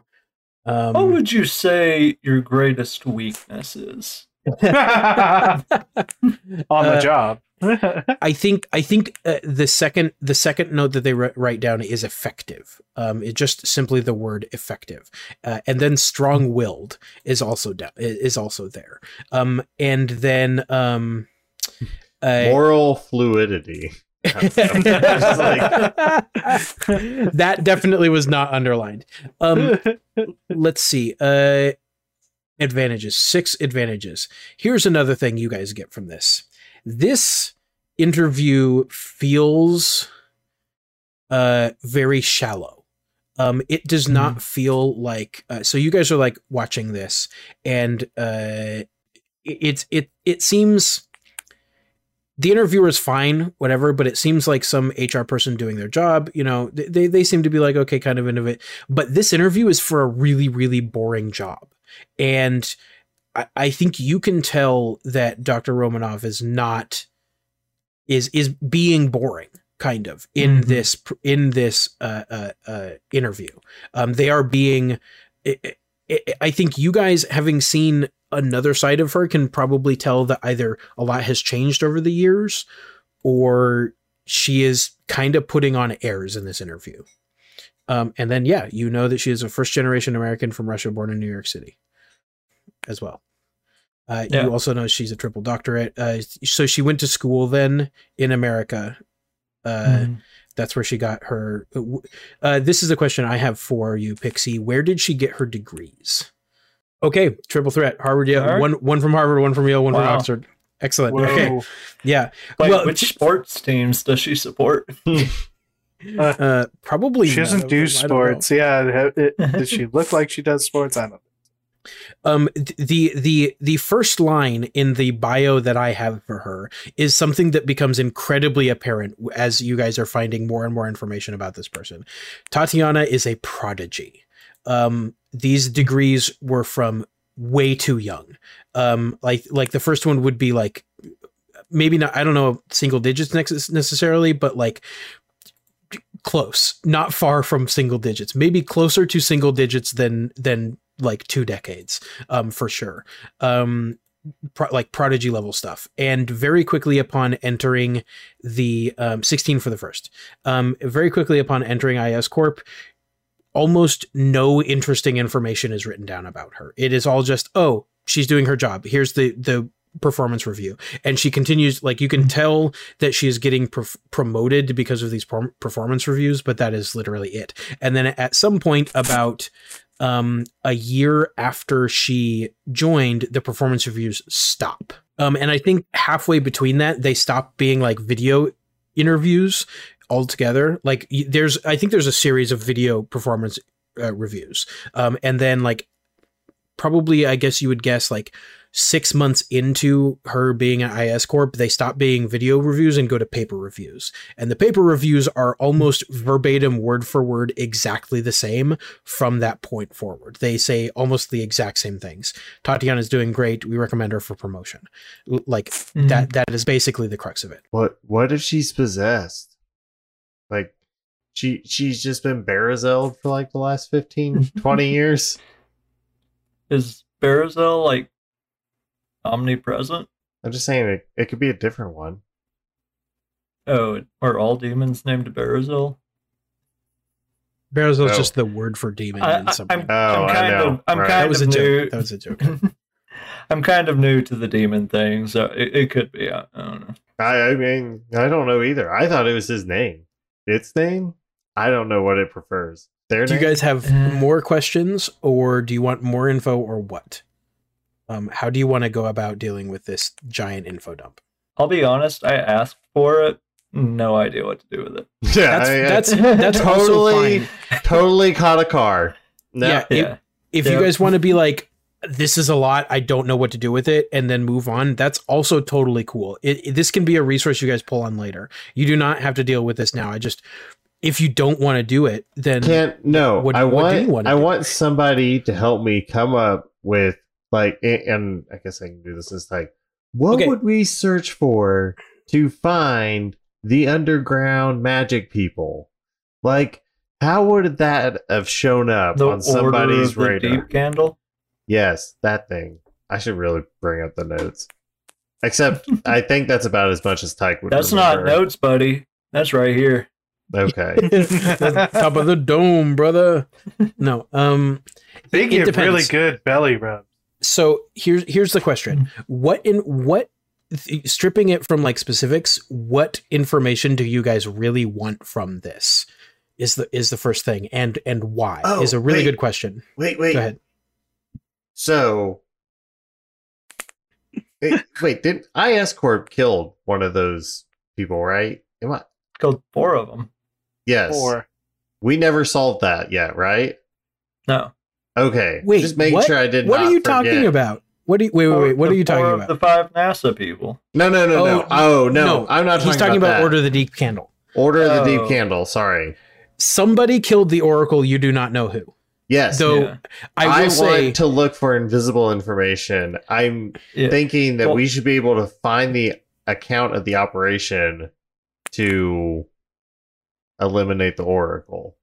Um, What would you say your greatest weakness is? on the Uh, job. I think I think uh, the second the second note that they wri- write down is effective. Um, it just simply the word effective, uh, and then strong willed is also down is also there. Um, and then um, uh, Moral fluidity. that definitely was not underlined. Um, let's see. Uh, advantages. Six advantages. Here's another thing you guys get from this. This interview feels uh very shallow. Um, it does not feel like uh, so you guys are like watching this and uh it, it's it it seems the interviewer is fine, whatever, but it seems like some HR person doing their job. You know, they- they seem to be like okay, kind of innovate. But this interview is for a really really boring job, and I, I think you can tell that Dr. Romanov is not is is being boring kind of in Mhm. this in this uh, uh, uh, interview. Um, they are being. I- I I think you guys, having seen another side of her, can probably tell that either a lot has changed over the years, or she is kind of putting on airs in this interview. Um, and then, yeah, you know that she is a first generation American from Russia, born in New York City, as well. Uh, Yeah. You also know she's a triple doctorate. Uh, so she went to school then in America. Uh, That's where she got her. Uh, this is a question I have for you, Pixie. Where did she get her degrees? Okay, triple threat. Harvard, yeah, All right. one one from Harvard, one from Yale, one from Oxford. Excellent. Whoa. Okay, yeah. Like, Well, which sports teams does she support? Uh, probably she doesn't of do them. I don't know. sports. Yeah, it- it- does she look like she does sports? I don't. Um, the the the first line in the bio that I have for her is something that becomes incredibly apparent as you guys are finding more and more information about this person. Tatiana is a prodigy. um, these degrees were from way too young. Um, like like the first one would be like maybe not I don't know single digits necessarily, but like close, not far from single digits. Maybe closer to single digits than than like two decades, um, for sure. Um, pro- like prodigy level stuff. And very quickly upon entering the um, 16 for the first, um, very quickly upon entering IS Corp, almost no interesting information is written down about her. It is all just, oh, she's doing her job. Here's the the performance review and she continues like you can tell that she is getting pr- promoted because of these performance reviews but that is literally it and then at some point about um, a year after she joined, the performance reviews stop. Um, and I think halfway between that, they stop being like video interviews altogether. Like there's, I think there's a series of video performance uh, reviews. Um, and then like probably, I guess you would guess like six months into her being at IS Corp, they stop being video reviews and go to paper reviews. And the paper reviews are almost verbatim, word for word, exactly the same from that point forward. They say almost the exact same things. Tatiana is doing great. We recommend her for promotion. L- Like mm-hmm. that. That is basically the crux of it. What what if she's possessed? Like she she's just been Barazelled for like the last 15, 20 years. Is Barazel like omnipresent? I'm just saying it, it could be a different one. Oh, are all demons named Barazel? Barazil is Oh. just the word for demon I, in I, some I'm. Oh, I'm I kind know. of I'm Right. kind That was a of new. joke. That was a joke. I'm kind of new to the demon thing, so it, it could be. I, I don't know. I, I mean, I don't know either. I thought it was his name. Its name? I don't know what it prefers. Their Do you guys have Uh, more questions, or do you want more info, or what? Um, how do you want to go about dealing with this giant info dump? I'll be honest. I asked for it. No idea what to do with it. Yeah, That's I- I that's that's totally, totally caught a car. No, Yeah, If- Yeah. If Yeah. you guys want to be like, this is a lot, I don't know what to do with it, and then move on, that's also totally cool. It, it- this can be a resource you guys pull on later. You do not have to deal with this now. I just, if you don't want to do it, then can't no. What- I what do you want wanna I do? want somebody to help me come up with like, a- and I guess I can do this. It's like, what Okay. would we search for to find the underground magic people? Like, how would that have shown up The on somebody's Order of the radar? Deep Candle. Yes, that thing. I should really bring up the notes. Except, I think that's about as much as Tyke would. That's not notes, buddy. That's right here. Okay. the top of the dome, brother. No, um, They it give depends. really good belly rubs. So here's here's the question hmm. what in what th- stripping it from like specifics what information do you guys really want from this is the is the first thing and and why Oh, is a really wait. good question Wait, wait. go ahead So, wait, wait, did IS Corp killed one of those people, right? Am I? Killed four of them. Yes. Four. We never solved that yet, right? No. Okay. Wait, just making what? sure I did what not are you forget. talking about what do you wait wait wait what the are you talking about The five NASA people. No, no, no, no. Oh, Oh, no, no, I'm not he's talking, talking about, order of the deep candle Order of the Deep Oh. Candle. Sorry. somebody killed the oracle you do not know who Yes. though Yeah. i will I say want to look for invisible information. I'm Yeah. thinking that Well- we should be able to find the account of the operation to eliminate the oracle.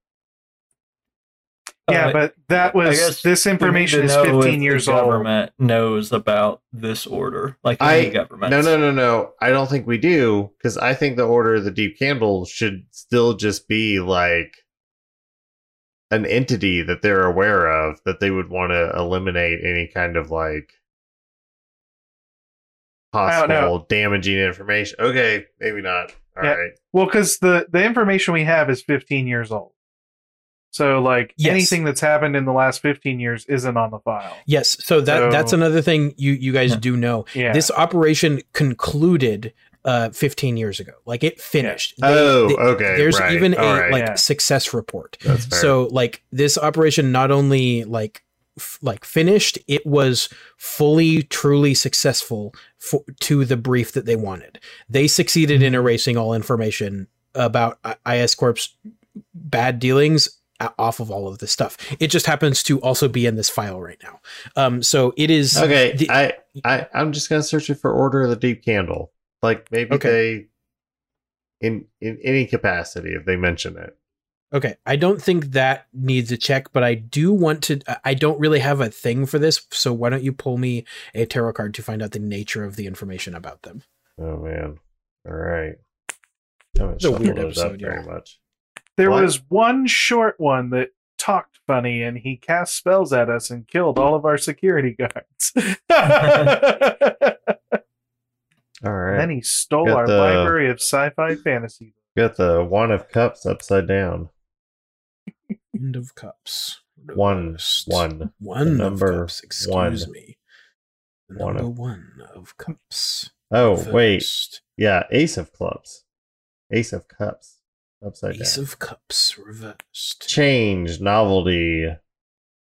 Yeah, Uh, but that was this information is know if 15 the years old. Government knows about this order, like I- any government. No, no, no, no. I don't think we do because I think the Order of the Deep Candle should still just be like an entity that they're aware of that they would want to eliminate any kind of like I don't know. possible damaging information. Okay, maybe not. All right. Yeah. Well, because the the information we have is 15 years old. So, like Yes. anything that's happened in the last 15 years isn't on the file. yes so that So- that's another thing you you guys Yeah. do know Yeah. this operation concluded uh 15 years ago like it finished They- Oh, they- okay, there's right, even a all right. like Yeah. success report That's fair. so like this operation not only like f- like finished it was fully truly successful for, to the brief that they wanted they succeeded in erasing all information about is corp's bad dealings o- off of all of this stuff. It just happens to also be in this file right now. Um, so it is Okay, the- I, I, I'm just gonna search it for Order of the Deep Candle. Like maybe Okay. they, in in any capacity, if they mention it. Okay, I don't think that needs a check, but I do want to. I don't really have a thing for this, so why don't you pull me a tarot card to find out the nature of the information about them? Oh man! All right. I haven't It's a weird it up episode, very much. There What? was one short one that talked funny and he cast spells at us and killed all of our security guards. All right. then he stole Got our the- library of sci-fi fantasy. Got the One of Cups upside down. End of cups. One, Reversed. one. One of number cups. Excuse one. me. The One number of- one of cups. Oh wait, yeah, Ace of Clubs, Ace of Cups, upside Ace down. of cups reversed. Change, novelty,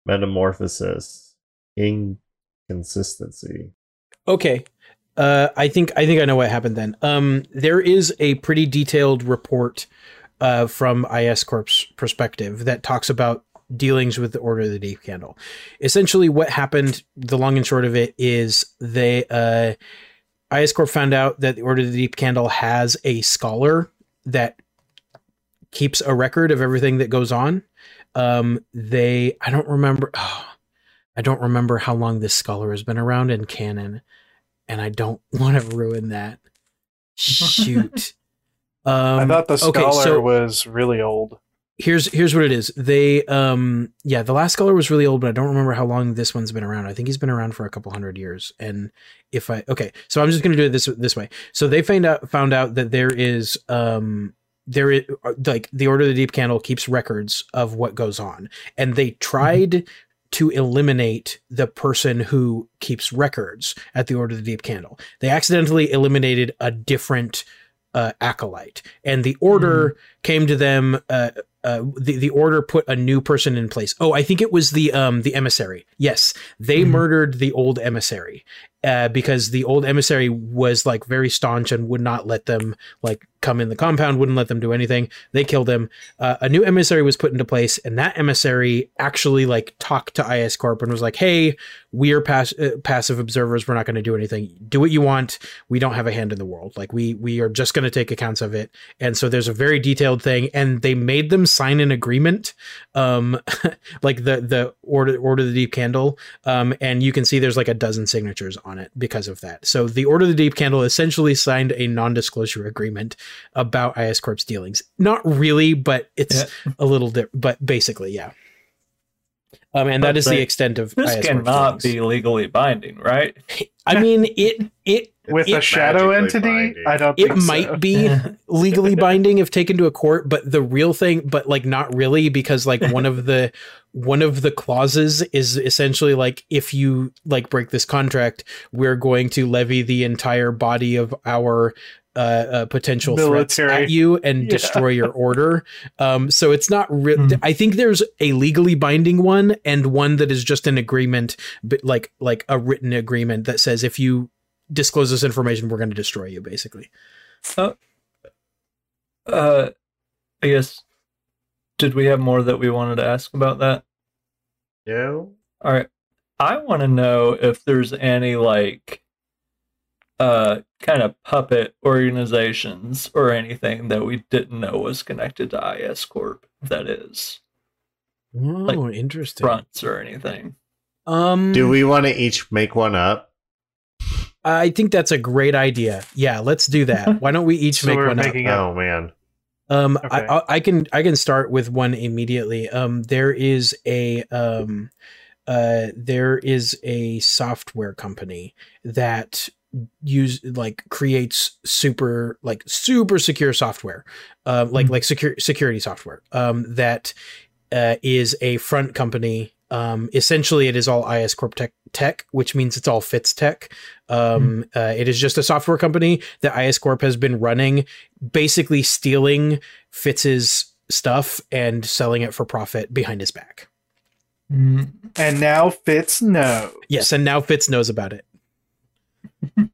metamorphosis, inconsistency. Okay. Uh, I think I think I know what happened then. Um, there is a pretty detailed report uh, from IS Corp's perspective that talks about dealings with the Order of the Deep Candle. Essentially, what happened, the long and short of it, is they uh, IS Corp found out that the Order of the Deep Candle has a scholar that keeps a record of everything that goes on. Um, they I don't remember. I don't remember how long this scholar has been around in canon, and I don't want to ruin that. Shoot. Um, I thought the okay, scholar so- was really old. here's here's what it is. They um yeah, the last scholar was really old, but I don't remember how long this one's been around. I think he's been around for a couple hundred years. And if I okay, so I'm just gonna do it this this way. So they found out found out that there is um there is like the Order of the Deep Candle keeps records of what goes on, and they tried to eliminate the person who keeps records at the Order of the Deep Candle. They accidentally eliminated a different uh, acolyte, and the Order came to them. Uh, uh, the the Order put a new person in place. Oh, I think it was the um the emissary. Yes, they Mhm. murdered the old emissary uh, because the old emissary was like very staunch and would not let them like come in the compound, wouldn't let them do anything. They killed him. Uh, a new emissary was put into place, and that emissary actually like talked to IS Corp and was like, "Hey, we're pass- uh, passive observers. We're not going to do anything. Do what you want. We don't have a hand in the world. Like we we are just going to take accounts of it." And so there's a very detailed thing, and they made them sign an agreement, um, like the the order order the deep candle, um, and you can see there's like a dozen signatures on it because of that. So the order the deep candle essentially signed a non-disclosure agreement about IS Corp's dealings. Not really, but it's Yeah. a little different. But basically, yeah. Um, and that But is the they- extent of This IS cannot dealings. be legally binding, right? I mean, it it With It- a shadow entity, binding. I don't it think might so. be legally binding if taken to a court but the real thing but like not really because like one of the one of the clauses is essentially like if you like break this contract we're going to levy the entire body of our uh, uh potential threats Military. at you and Yeah. destroy your order um so it's not real Hmm. i think there's a legally binding one and one that is just an agreement but like like a written agreement that says if you disclose this information we're going to destroy you basically Uh, I guess. Did we have more that we wanted to ask about that? No. All right. I want to know if there's any like uh kind of puppet organizations or anything that we didn't know was connected to IS Corp that is Oh, interesting. fronts or anything. Um, Do we want to each make one up? I think that's a great idea. Yeah, let's do that. Why don't we each So make we're one up? making up. Oh man. Um, Okay. I, I, I can I can start with one immediately. Um, there is a um, uh, there is a software company that use like creates super like super secure software, uh, like Mhm. like secure security software. Um, that uh, is a front company. Um, essentially, it is all IS Corp tech, tech, which means it's all Fitz Tech. Um, uh, it is just a software company that IS Corp has been running, basically stealing Fitz's stuff and selling it for profit behind his back. Mm, And now Fitz knows. Yes, and now Fitz knows about it.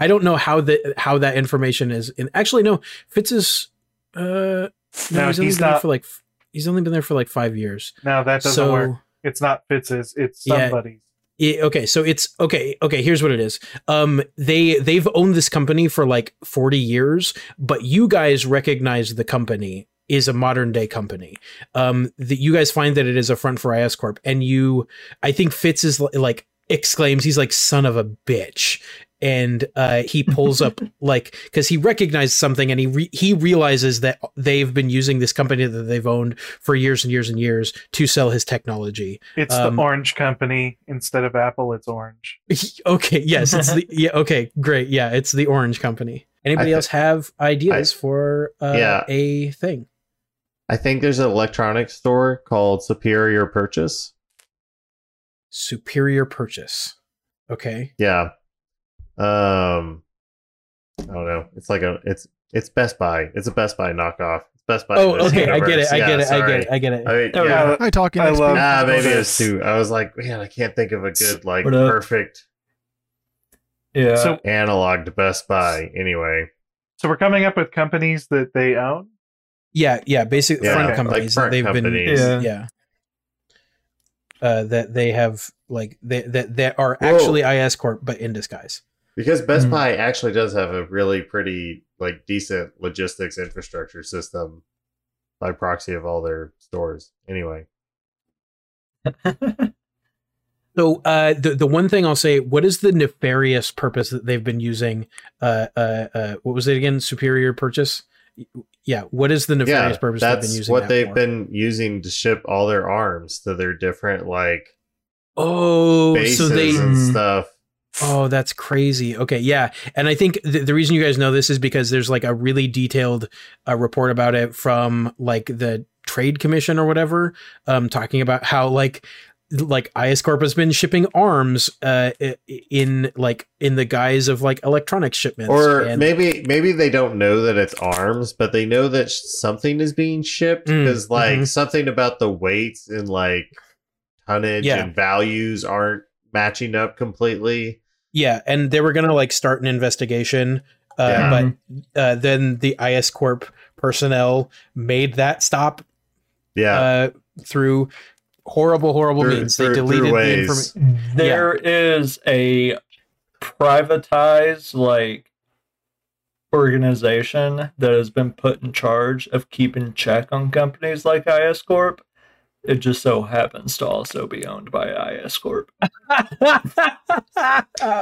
I don't know how the how that information is. In, actually, no, Fitz is. Uh, no, No, he's, only he's been there not- for like. he's only been there for like five years. No, that doesn't so work. It's not Fitz's. It's Yeah. somebody's. it- okay, so it's okay. Okay, here's what it is. Um, they they've owned this company for like forty years, but you guys recognize the company is a modern day company. Um, that you guys find that it is a front for IS Corp, and you, I think Fitz is like exclaims, he's like son of a bitch, and uh, he pulls up like because he recognized something, and he re- he realizes that they've been using this company that they've owned for years and years and years to sell his technology. It's Um, the Orange Company instead of Apple. It's Orange. okay, yes, it's the yeah. Okay, great. Yeah, it's the Orange Company. Anybody I else have ideas for uh, Yeah. a thing? I think there's an electronics store called Superior Purchase. Superior purchase. Okay. Yeah. Um I don't know. It's like a it's it's Best Buy. It's a Best Buy knockoff. It's Best Buy. Oh, okay. I get it. universe. I Yeah, get it. I sorry. get it. I get it. I mean, Oh, yeah. yeah. I talk in I XP. love- Ah, maybe this. it's two. I was like, man, I can't think of a good like What perfect Yeah. So, analog to Best Buy. Anyway, so we're coming up with companies that they own. Yeah, yeah. basically Yeah, front like companies front they've companies. been. Yeah. Yeah. Uh, that they have like they, that that are Whoa. actually IS Corp, but in disguise. because Best Mhm. Buy actually does have a really pretty like decent logistics infrastructure system by proxy of all their stores. Anyway, So uh, the the one thing I'll say, what is the nefarious purpose that they've been using? Uh, uh, uh, what was it again? Superior purchase. Yeah. What is the nefarious yeah, purpose they've been that's using? what they've for? been using to ship all their arms to their different like Oh, bases so they. and Mm. stuff. Oh, that's crazy. Okay, yeah, and I think th- the reason you guys know this is because there's like a really detailed uh, report about it from like the Trade Commission or whatever, um, talking about how like like IS Corp has been shipping arms uh in like in the guise of like electronic shipments Or and- maybe maybe they don't know that it's arms, but they know that something is being shipped Mm, because like mhm. something about the weights and like tonnage Yeah. and values aren't matching up completely. Yeah, and they were gonna like start an investigation, uh, Yeah. but uh, then the IS Corp personnel made that stop Yeah. uh, through horrible, horrible Through- means. through- they through deleted the ways. information. There is a privatized like organization that has been put in charge of keeping check on companies like IS Corp. It just so happens to also be owned by IS Corp.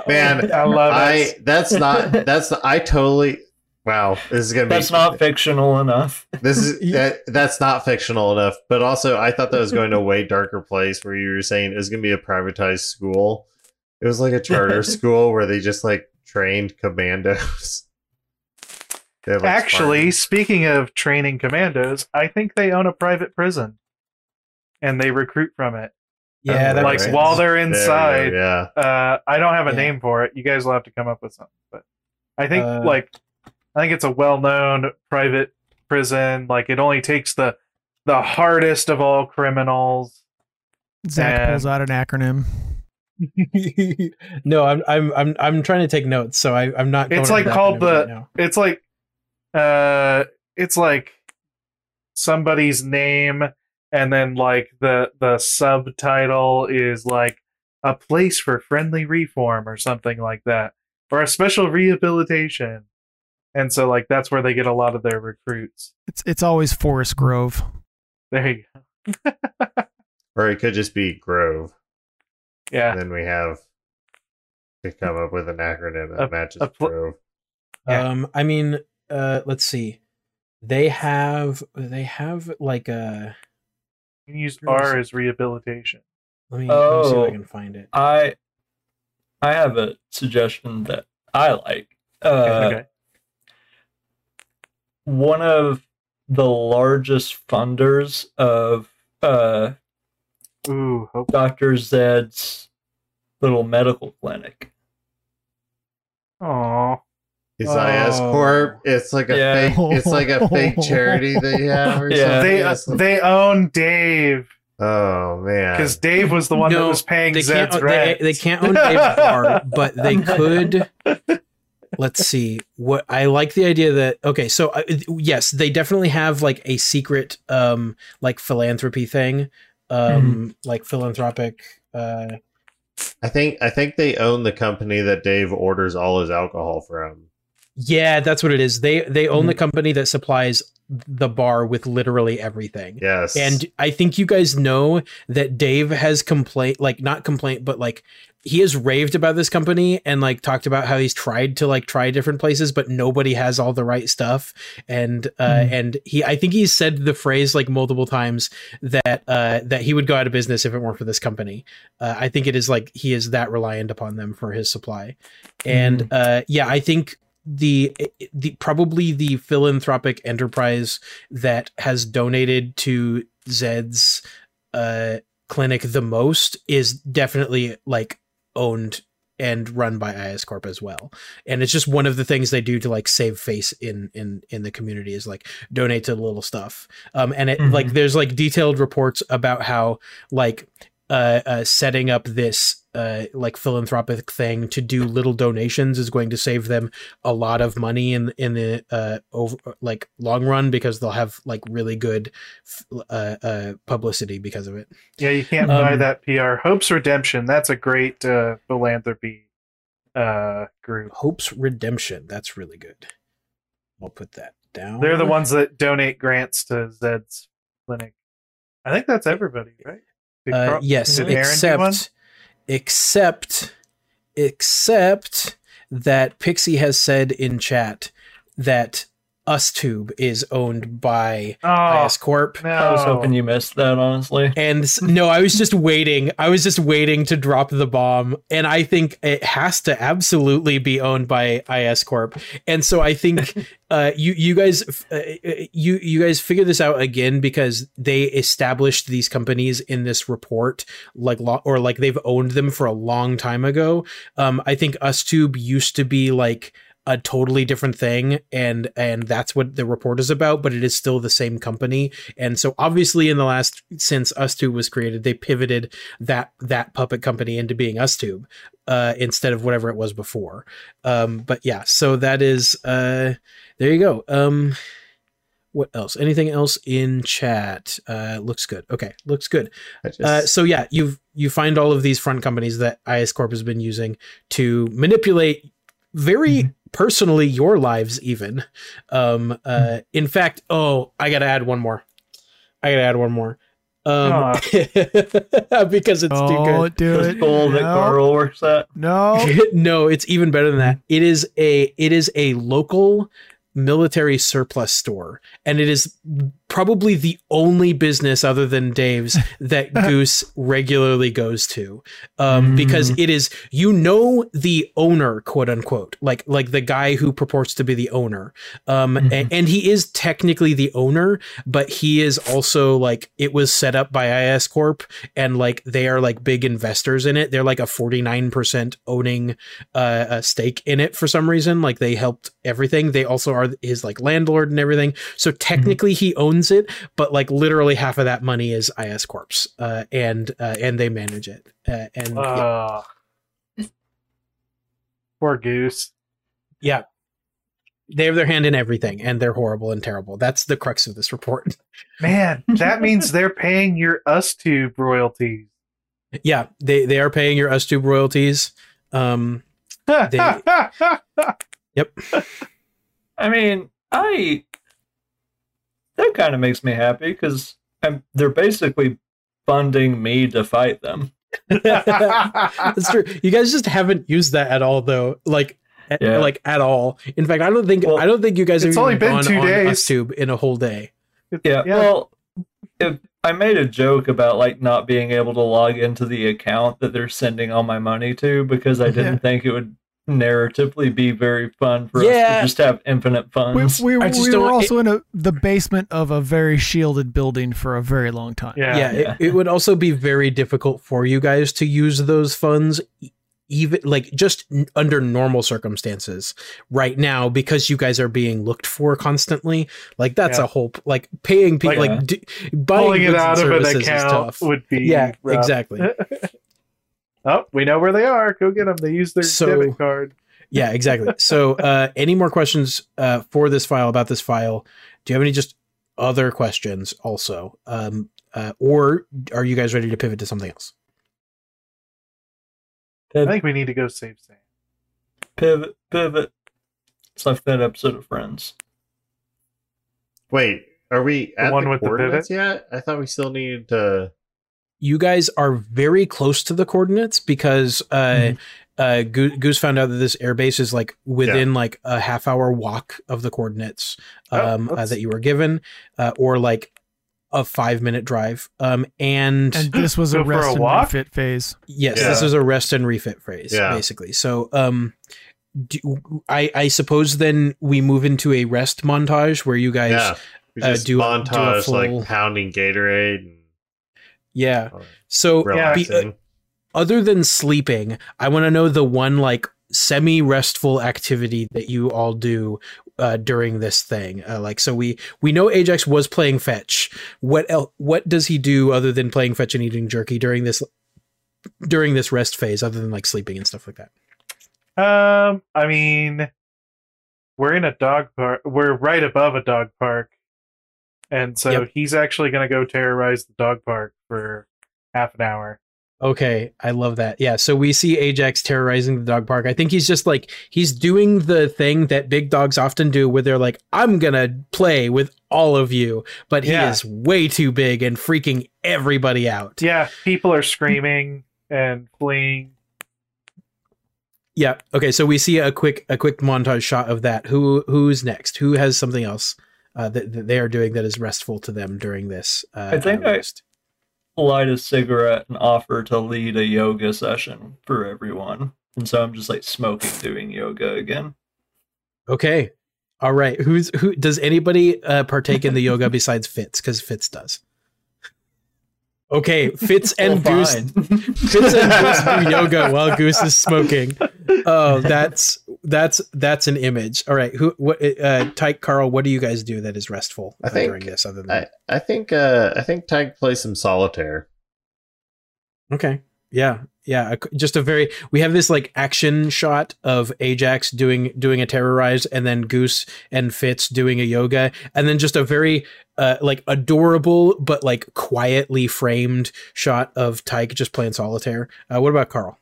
Man, I love I it. that's not that's I totally wow. This is gonna be That's not fictional enough. this is that, that's not fictional enough. But also, I thought that was going to a way darker place where you were saying it was going to be a privatized school. It was like a charter school where they just like trained commandos. Like, Actually, Spartans. speaking of training commandos, I think they own a private prison, and they recruit from it. yeah, that like makes sense. while they're There go, inside. yeah. Uh, I don't have a Yeah. name for it. You guys will have to come up with something. But I think Uh, like I think it's a well-known private prison. Like it only takes the the hardest of all criminals. Zach And- pulls out an acronym. no, I'm I'm I'm I'm trying to take notes, so I, I'm not. It's like called the- right. It's like uh it's like somebody's name and then like the the subtitle is like a place for friendly reform or something like that or a special rehabilitation. And so like that's where they get a lot of their recruits. It's it's always Forest Grove. There you go. Or it could just be Grove. Yeah. And then we have to come up with an acronym that A- matches a pl- Grove. Yeah. Um, I mean, uh, let's see. They have they have like a. You can use R as rehabilitation. Let me, let me see if Oh. I can find it. I I have a suggestion that I like. Uh, okay. One of the largest funders of uh, Ooh, hope Dr. Zed's little medical clinic. Aw. Is Oh. IS Corp? It's like a Yeah. fake. It's like a fake charity they have or Yeah. something. They It's they own Dave oh man, because Dave was the one that was paying They can't. Zed's They, rent. they can't own Dave Barr, but they could let's see what i like the idea that okay so uh, yes they definitely have like a secret um like philanthropy thing um like philanthropic uh I think I think they own the company that Dave orders all his alcohol from. yeah that's what it is they they own Mm-hmm. the company that supplies the bar with literally everything Yes. And I think you guys know that Dave has complaint, like not complaint, but like he has raved about this company and like talked about how he's tried to like try different places, but nobody has all the right stuff. And uh, Mhm. and he, I think he's said the phrase like multiple times that uh, that he would go out of business if it weren't for this company. Uh, I think it is like he is that reliant upon them for his supply. And uh, yeah, I think the the probably the philanthropic enterprise that has donated to Zed's uh clinic the most is definitely like owned and run by IS Corp as well. And it's just one of the things they do to like save face in in in the community is like donate to little stuff. Um and it Mhm. like there's like detailed reports about how like uh, uh setting up this uh like philanthropic thing to do little donations is going to save them a lot of money in in the uh over like long run because they'll have like really good uh, uh publicity because of it. Yeah, you can't buy Um, that PR. Hope's Redemption. That's a great uh, philanthropy uh, group. Hope's Redemption. That's really good. I'll put that down. They're the ones that donate grants to Zed's clinic. I think that's everybody, right? Uh, Carl- yes, did Aaron do one? except except except that Pixie has said in chat that UsTube is owned by Oh, IS Corp. no. I was hoping you missed that, honestly. And no, I was just waiting. I was just waiting to drop the bomb. And I think it has to absolutely be owned by IS Corp. And so I think uh, you you guys uh, you you guys figure this out again because they established these companies in this report like lo- or like they've owned them for a long time ago. Um, I think UsTube used to be like a totally different thing and and that's what the report is about but it is still the same company. And so obviously in the last since UsTube was created they pivoted that that puppet company into being UsTube uh instead of whatever it was before. Um but yeah so that is uh there you go. Um what else? Anything else in chat? Uh looks good. Okay looks good. Just, uh, so yeah, you you find all of these front companies that IS Corp has been using to manipulate very personally your lives even. Um, uh, in fact, oh, I gotta add one more. I gotta add one more. Um, because it's too good. do The it. school that No. Carl works at. No. no, it's even better than that. It is a it is a local military surplus store, and it is probably the only business other than Dave's that Goose regularly goes to, um, Mm. because it is you know the owner, quote unquote, like like the guy who purports to be the owner, um, Mhm. and, and he is technically the owner, but he is also like it was set up by IS Corp, and like they are like big investors in it. They're like a forty nine percent owning uh, a stake in it for some reason. Like they helped everything. They also are his like landlord and everything. So technically he owns it, but like literally half of that money is IS Corp's, uh, and uh, and they manage it. Uh, and yeah, Uh, poor Goose. yeah, they have their hand in everything, and they're horrible and terrible. That's the crux of this report. Man, that means they're paying your UsTube royalties. yeah, they they are paying your UsTube royalties. Um, They- yep. I mean, I that kind of makes me happy because they're basically funding me to fight them. That's true. You guys just haven't used that at all, though. Like, at- Yeah. like at all. In fact, I don't think Well, I don't think you guys have only been gone two on days. UsTube in a whole day. Yeah, Yeah. well, if I made a joke about like not being able to log into the account that they're sending all my money to because I didn't Yeah. think it would narratively be very fun for us Yeah. to just have infinite We, funds. we, I we were also in a the basement of a very shielded building for a very long time. yeah. yeah, yeah. It, it would also be very difficult for you guys to use those funds even like just n- under normal circumstances right now because you guys are being looked for constantly like that's Yeah. a whole like paying people Like, like, d- buying Pulling it goods and out of an services is account tough. would be yeah rough. exactly oh, we know where they are. Go get them. They use their So- debit card. yeah, exactly. So, uh, any more questions uh, for this file about this file? Do you have any just other questions also, um, uh, or are you guys ready to pivot to something else? I think we need to go save Sam. pivot, pivot. It's like that episode of Friends. Wait, are we The at one the with the coordinates yet? I thought we still needed to. You guys are very close to the coordinates because uh, Mhm. uh, Goo- Goose found out that this airbase is like within like a half hour walk of the coordinates Oh, um, uh, that you were given, uh, or like a five minute drive. Um, and, And this was a Go for a rest and walk? refit phase. yes, Yeah. this is a rest and refit phase, Yeah. basically. So, um, do, I, I suppose then we move into a rest montage where you guys, Yeah, we uh, just do a- do a montage full- like pounding Gatorade and yeah. So, be- uh, other than sleeping, I want to know the one like semi restful activity that you all do uh, during this thing. Uh, like, so we we know Ajax was playing fetch. What el- What does he do other than playing fetch and eating jerky during this during this rest phase, other than like sleeping and stuff like that? Um, I mean, we're in a dog park. We're right above a dog park, and so Yep. he's actually going to go terrorize the dog park for half an hour. Okay, I love that. Yeah, so we see Ajax terrorizing the dog park. I think he's just like he's doing the thing that big dogs often do where they're like, "I'm going to play with all of you." But he Yeah. is way too big and freaking everybody out. Yeah, people are screaming and fleeing. Yeah. Okay, so we see a quick a quick montage shot of that. Who who's next? Who has something else uh, that, that they are doing that is restful to them during this uh, I think I- Light a cigarette and offer to lead a yoga session for everyone. And so I'm just like smoking doing yoga again. Okay. All right. Who's who does anybody uh, partake in the yoga besides Fitz? Because Fitz does. Okay, Fitz and Well, Goose fine. Fitz and Goose do yoga while Goose is smoking. Oh, that's that's that's an image. All right, who what uh Tyke Carl, what do you guys do that is restful I uh, think during this other than I, I think uh I think Tyke plays some solitaire. Okay. Yeah. Yeah. Just a very we have this like action shot of Ajax doing doing a terrorize and then Goose and Fitz doing a yoga and then just a very uh like adorable but like quietly framed shot of Tyke just playing solitaire. Uh what about Carl?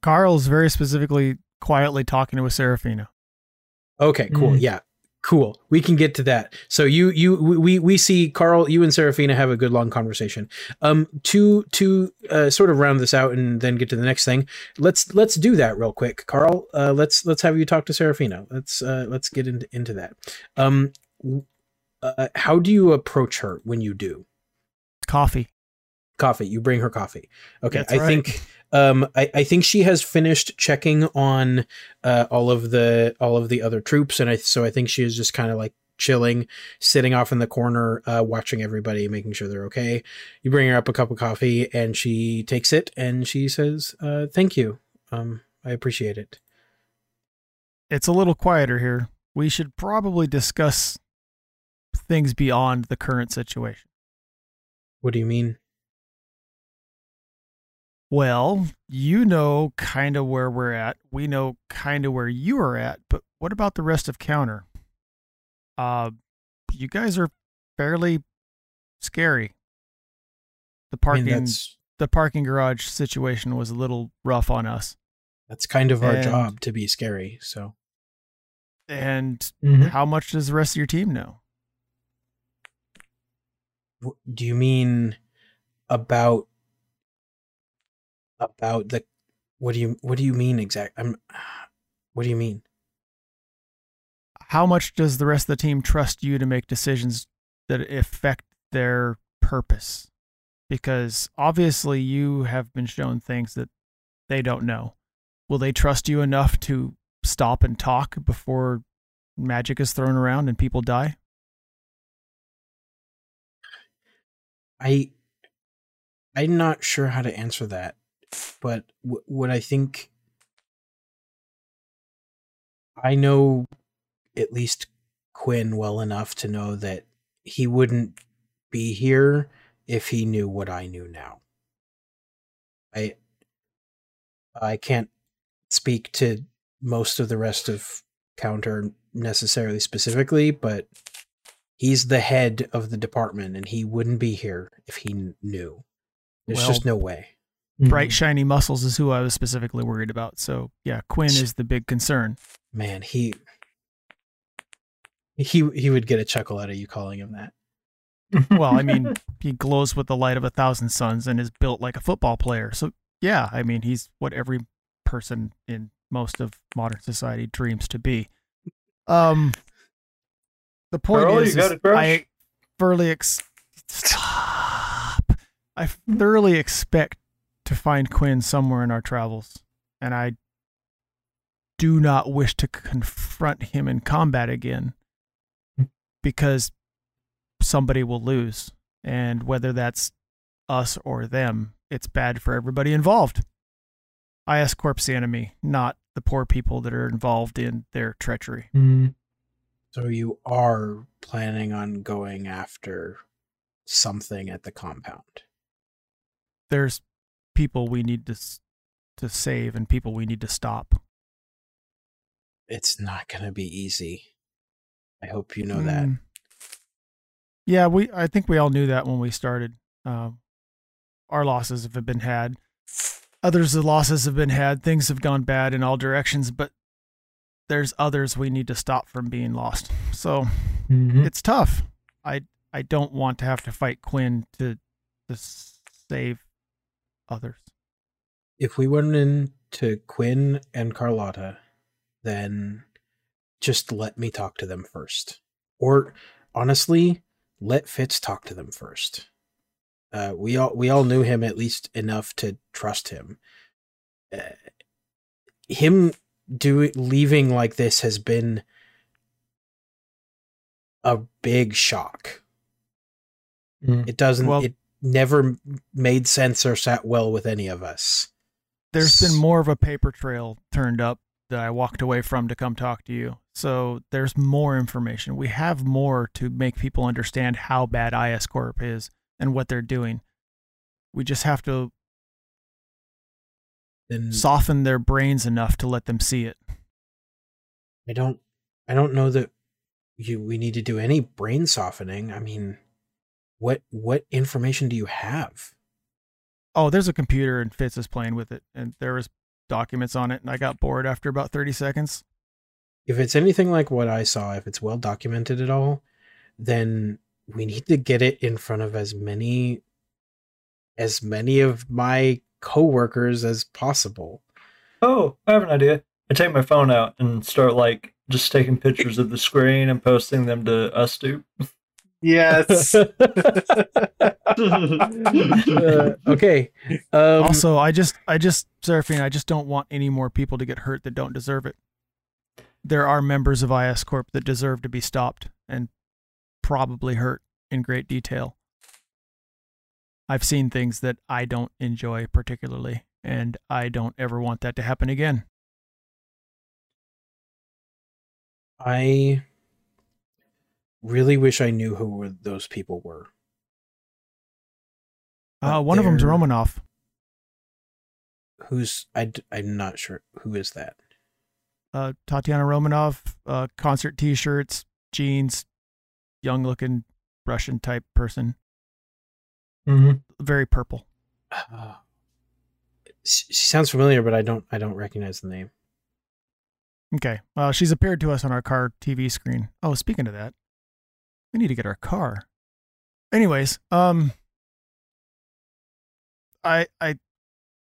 Carl's very specifically quietly talking to a Serafina. Okay, cool. Mm. Yeah. Cool. We can get to that. So you you we we see Carl, you and seraphina have a good long conversation. Um to to uh, sort of round this out and then get to the next thing. Let's let's do that real quick. Carl, uh let's let's have you talk to seraphina Let's uh let's get into into that. Um uh, how do you approach her when you do? Coffee. Coffee. You bring her coffee. Okay. That's I right. think um I, I think she has finished checking on uh all of the all of the other troops and I so I think she is just kind of like chilling, sitting off in the corner, uh watching everybody, making sure they're okay. You bring her up a cup of coffee and she takes it and she says, uh thank you. Um I appreciate it. It's a little quieter here. We should probably discuss things beyond the current situation. What do you mean? Well, you know kind of where we're at. We know kind of where you are at, but what about the rest of counter? Uh you guys are fairly scary. The I parking mean the parking garage situation was a little rough on us. that's kind of our And- job to be scary. So And Mhm. how much does the rest of your team know? Do you mean about about the what do you what do you mean exactly? i'm what do you mean How much does the rest of the team trust you to make decisions that affect their purpose? Because obviously you have been shown things that they don't know. Will they trust you enough to stop and talk before magic is thrown around and people die? i i'm not sure how to answer that but w- what i think i know at least quinn well enough to know that he wouldn't be here if he knew what i knew now i i can't speak to most of the rest of counter necessarily specifically, but he's the head of the department and he wouldn't be here if he kn- knew. There's Well, just no way. Bright, shiny muscles is who I was specifically worried about. So, yeah, Quinn is the big concern. Man, he he he would get a chuckle out of you calling him that. Well, I mean, he glows with the light of a thousand suns and is built like a football player. So, yeah, I mean, he's what every person in most of modern society dreams to be. Um, the point Carl, is, is a? I thoroughly ex- stop. I thoroughly expect to find Quinn somewhere in our travels, and I do not wish to confront him in combat again because somebody will lose. And whether that's us or them, it's bad for everybody involved. IS Corp's the enemy, not the poor people that are involved in their treachery. Mhm. So you are planning on going after something at the compound. There's people we need to to save and people we need to stop. It's not going to be easy. I hope you know that. Mm. Yeah, we. I think we all knew that when we started. Um, our losses have been had. Others' the losses have been had. Things have gone bad in all directions, but there's others we need to stop from being lost. So Mhm. it's tough. I I don't want to have to fight Quinn to to save others. If we went into Quinn and Carlotta, then just let me talk to them first. Or honestly, let Fitz talk to them first. Uh, we all we all knew him at least enough to trust him. Uh, him do leaving like this has been a big shock. Mhm. It doesn't. Well- it never made sense or sat well with any of us. There's been more of a paper trail turned up that I walked away from to come talk to you. So there's more information. We have more to make people understand how bad IS Corp is and what they're doing. We just have to Then soften their brains enough to let them see it. I don't. I don't know that you. We need to do any brain softening. I mean, what what information do you have? Oh, there's a computer and Fitz is playing with it, and there was documents on it, and I got bored after about 30 seconds. If it's anything like what I saw, if it's well documented at all, then we need to get it in front of as many as many of my coworkers as possible. Oh, I have an idea. I take my phone out and start like just taking pictures of the screen and posting them to UsTube. Yes. Uh, okay. Um, also, I just, I just, Seraphine, I just don't want any more people to get hurt that don't deserve it. There are members of IS Corp that deserve to be stopped and probably hurt in great detail. I've seen things that I don't enjoy particularly, and I don't ever want that to happen again. I really wish I knew who were those people were. Uh, But one of them's they're- Romanov. Who's I? d- I'm not sure who is that. uh, Tatiana Romanov, uh, concert T-shirts, jeans, young-looking Russian type person, Mm-hmm. very purple. Uh, she she sounds familiar, but I don't. I don't recognize the name. Okay, well, she's appeared to us on our car TV screen. Oh, speaking of that, we need to get our car. Anyways, um, I, I,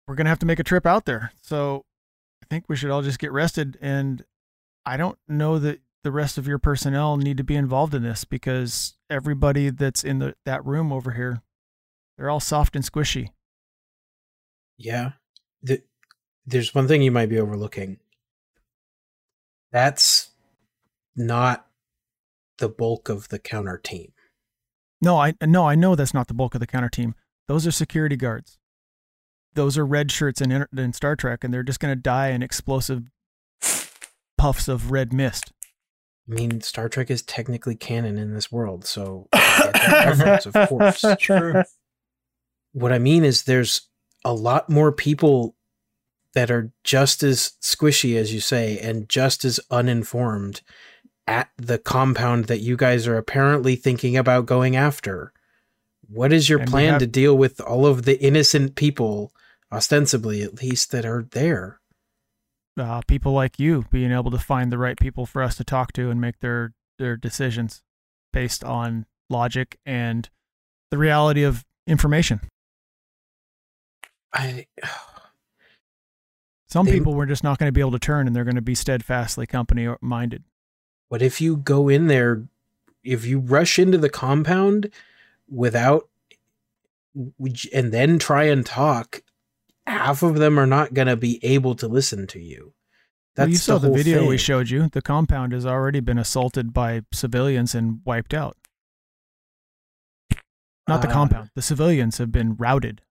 we're gonna have to make a trip out there, so I think we should all just get rested. And I don't know that the rest of your personnel need to be involved in this because everybody that's in the that room over here, they're all soft and squishy. Yeah. The, there's one thing you might be overlooking. That's not the bulk of the counter team. No, I no, I know that's not the bulk of the counter team. Those are security guards. Those are red shirts in, in Star Trek, and they're just going to die in explosive puffs of red mist. I mean, Star Trek is technically canon in this world, so I get reference, of course. True. What I mean is, there's a lot more people that are just as squishy as you say and just as uninformed at the compound that you guys are apparently thinking about going after. What is your And plan have- to deal with all of the innocent people, ostensibly at least, that are there? uh, people like you being able to find the right people for us to talk to and make their their decisions based on logic and the reality of information. I Some They- people we're just not going to be able to turn, and they're going to be steadfastly company minded. What if you go in there, if you rush into the compound without, and then try and talk, half of them are not going to be able to listen to you. That's Well, you saw the, whole video we showed you. The compound has already been assaulted by civilians and wiped out. Not the Uh, compound. The civilians have been routed.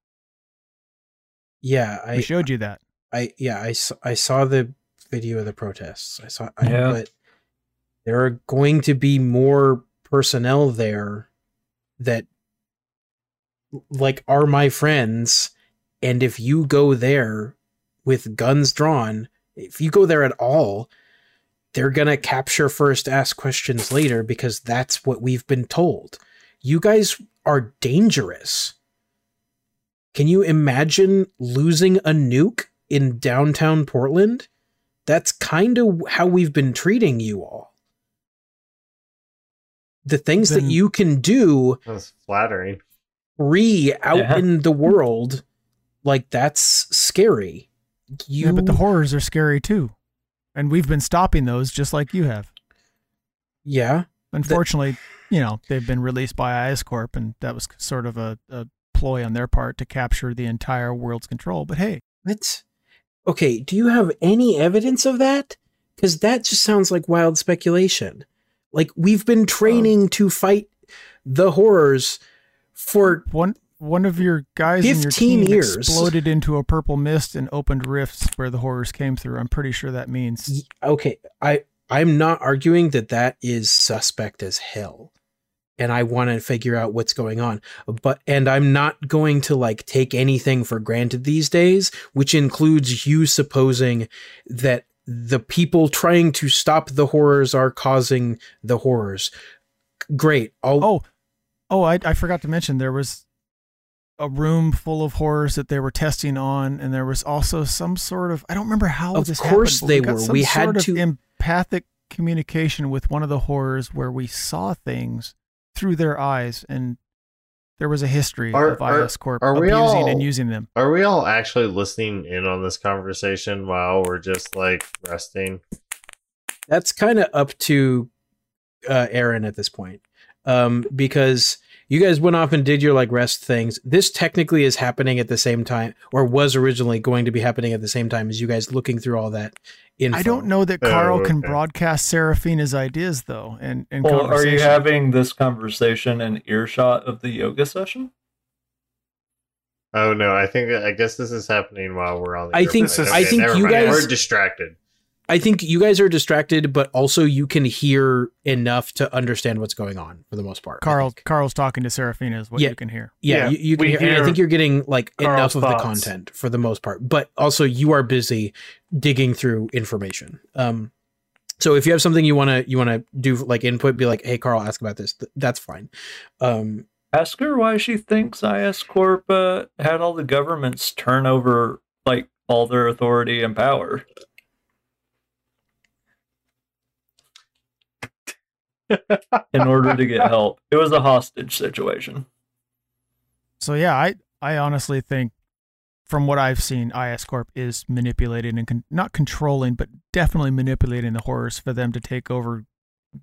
Yeah, We I, showed you that. I, yeah, I saw, I saw the video of the protests. I saw, I, Yeah. but there are going to be more personnel there that, like, are my friends, and if you go there with guns drawn, if you go there at all, they're gonna capture first, ask questions later because that's what we've been told. You guys are dangerous. Can you imagine losing a nuke in downtown Portland? That's kind of how we've been treating you all. The things that you can do That's flattering. free out Yeah. in the world, like that's scary. You, yeah, but the horrors are scary too. And we've been stopping those just like you have. yeah, Unfortunately, you know, they've been released by IS Corp, and that was sort of a, a ploy on their part to capture the entire world's control. But hey, what? Okay, do you have any evidence of that? Because that just sounds like wild speculation. Like we've been oh. training to fight the horrors for one one of your guys in your 15 team years. exploded into a purple mist and opened rifts where the horrors came through. I'm pretty sure that means okay i i'm not arguing that that is suspect as hell and i want to figure out what's going on but and i'm not going to like take anything for granted these days which includes you supposing that the people trying to stop the horrors are causing the horrors great I'll, Oh, oh, I, I forgot to mention there was a room full of horrors that they were testing on, and there was also some sort of I don't remember how Of this course happened, they got were. We had sort of to- empathic communication with one of the horrors where we saw things through their eyes, and there was a history Are- of are- IS Corp are we abusing all- and using them. Are we all actually listening in on this conversation while we're just like resting? that's kind of up to uh, Aaron at this point, um, because you guys went off and did your like rest things. This technically is happening at the same time, or was originally going to be happening at the same time as you guys looking through all that info. I don't know that Oh, Carl can broadcast Serafina's ideas though, and and Well, are you having this conversation in earshot of the yoga session? Oh no, I think I guess this is happening while we're on the I think- airplane. I think never you mind. guys- we're distracted. I think you guys are distracted, but also you can hear enough to understand what's going on for the most part. Carl. Carl's talking to Serafina is what Yeah. you can hear. Yeah, Yeah, you, you can we hear, I think you're getting like Carl's enough of the content for the most part. But also, you are busy digging through information. Um, so if you have something you want to you want to do like input, be like, "Hey, Carl, ask about this." Th- that's fine. Um, Ask her why she thinks IS Corp uh, had all the governments turn over like all their authority and power. In order to get help. It was a hostage situation. So yeah, I I honestly think from what I've seen, IS Corp is manipulating and con- not controlling, but definitely manipulating the horrors for them to take over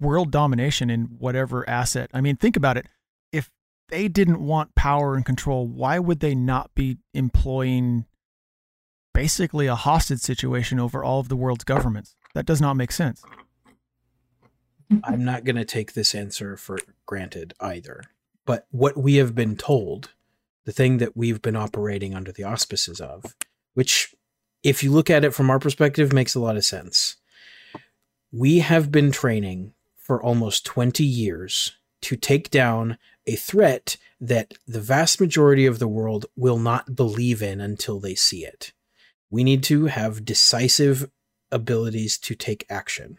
world domination in whatever asset. I mean, think about it. If they didn't want power and control, why would they not be employing basically a hostage situation over all of the world's governments? That does not make sense. I'm not going to take this answer for granted either. But what we have been told, the thing that we've been operating under the auspices of, which, if you look at it from our perspective, makes a lot of sense. We have been training for almost 20 years to take down a threat that the vast majority of the world will not believe in until they see it. We need to have decisive abilities to take action.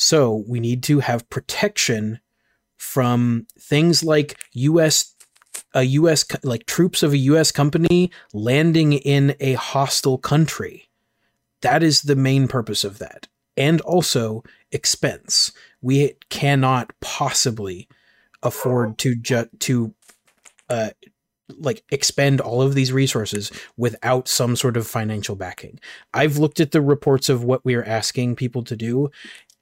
So we need to have protection from things like US a US like troops of a US company landing in a hostile country. That is the main purpose of that. And also expense. We cannot possibly afford to ju- to uh like expend all of these resources without some sort of financial backing. I've looked at the reports of what we are asking people to do.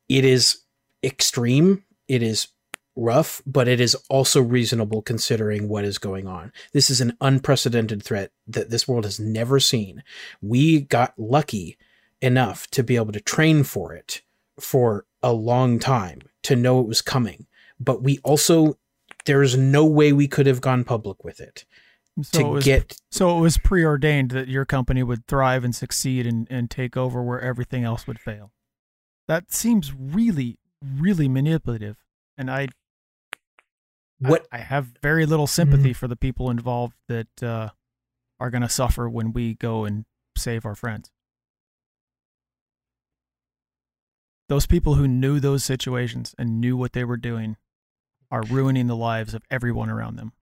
It is extreme. It is rough, but it is also reasonable considering what is going on. This is an unprecedented threat that this world has never seen. We got lucky enough to be able to train for it for a long time to know it was coming, but we also there's no way we could have gone public with it So to it was, get so it was preordained that your company would thrive and succeed and, and take over where everything else would fail. That seems really, really manipulative. And I what I have very little sympathy for the people involved that uh, are going to suffer when we go and save our friends. Those people who knew those situations and knew what they were doing are ruining the lives of everyone around them.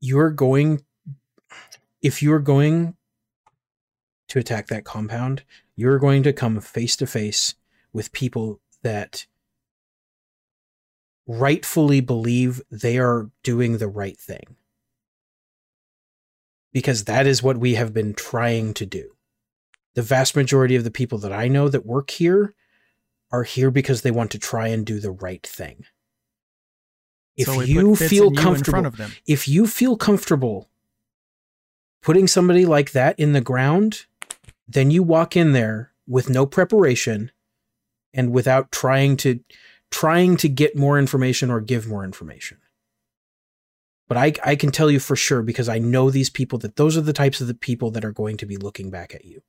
you're going if you're going to attack that compound you're going to come face to face with people that rightfully believe they are doing the right thing. Because that is what we have been trying to do. The vast majority of the people that i know that work here are here because they want to try and do the right thing. If so you feel you comfortable them. if you feel comfortable putting somebody like that in the ground, then you walk in there with no preparation and without trying to trying to get more information or give more information. But I I can tell you for sure because I know these people that those are the types of the people that are going to be looking back at you.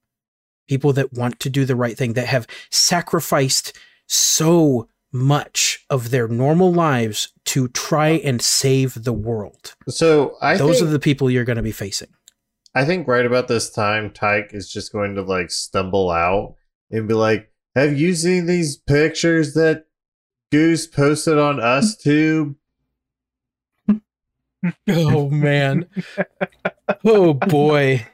People that want to do the right thing that have sacrificed so much of their normal lives to try and save the world. So I Those are the people you're going to be facing. I think right about this time, Tyke is just going to like stumble out and be like, "Have you seen these pictures that Goose posted on us too?" Oh man. oh boy.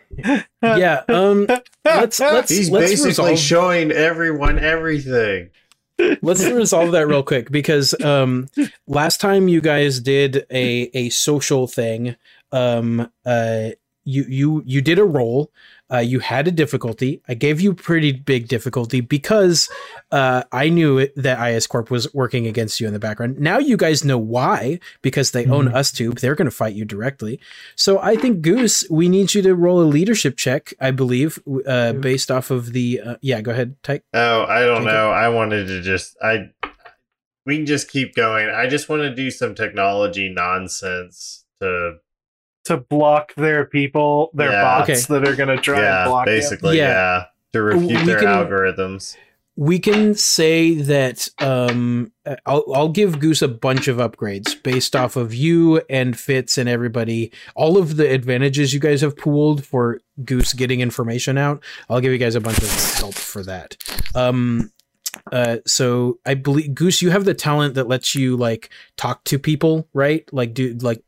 Yeah, um let's let's He's let's basically resolve, showing everyone everything. let's resolve that real quick because um last time you guys did a a social thing um uh you you you did a roll uh, you had a difficulty. I gave you pretty big difficulty because uh, I knew it, that IS Corp was working against you in the background. Now you guys know why because they own Mhm. us too. They're going to fight you directly. So I think Goose, we need you to roll a leadership check. I believe uh, based off of the uh, yeah. Go ahead, Tyke. Oh, I don't Take it. know. I wanted to just I we can just keep going. I just want to do some technology nonsense to to block their people, their Yeah. bots that are going to try and yeah, block him. basically Yeah. yeah. to refute We their can- algorithms. we can say that um I'll I'll give Goose a bunch of upgrades based off of you and Fitz and everybody all of the advantages you guys have pooled for Goose getting information out I'll give you guys a bunch of help for that um so I believe Goose, you have the talent that lets you like talk to people, right? Like do like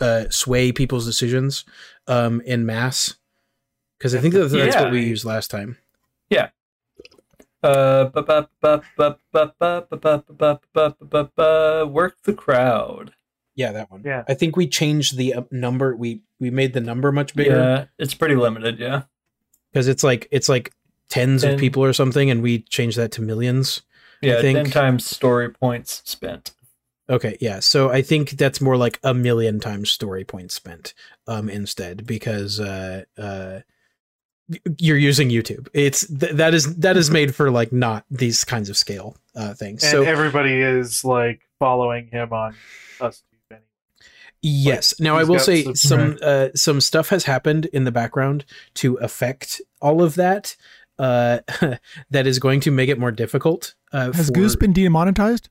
uh, sway people's decisions um, in mass, because I think that's, yeah. what we used last time. Yeah. Work the crowd. Yeah, that one. Yeah, I think we changed the number. We we made the number much bigger. Yeah, it's pretty limited. Yeah, because it's like it's like tens Ten. of people or something, and we changed that to millions. yeah. I think- Ten times story points spent. Okay, yeah. So I think that's more like a million times story points spent um instead because uh uh you're using YouTube. It's th- that is that is made for like not these kinds of scale uh things. And so everybody is like following him on us. anyway. Yes. Now I will say some- some uh, some stuff has happened in the background to affect all of that. Uh, that is going to make it more difficult. Uh, Has for- Goose been demonetized?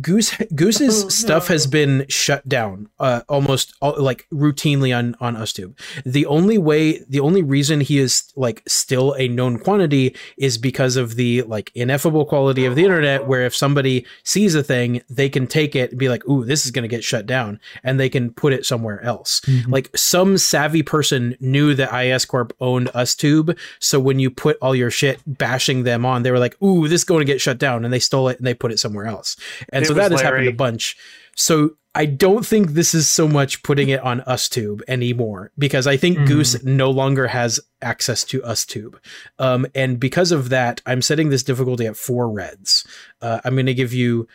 Goose Goose's Oh, stuff has been shut down uh, almost all, like routinely on on UsTube. The only way, the only reason he is like still a known quantity is because of the like ineffable quality of the internet. Where if somebody sees a thing, they can take it and be like, "Ooh, this is going to get shut down," and they can put it somewhere else. Like some savvy person knew that IS Corp owned UsTube, so when you put all your shit bashing them on, they were like, "Ooh, this is going to get shut down," and they stole it and they put it somewhere else. And It so that has happened a bunch. So I don't think this is so much putting it on UsTube anymore because I think Mhm. Goose no longer has access to UsTube. Um, and because of that, I'm setting this difficulty at four reds. Uh, I'm going to give you,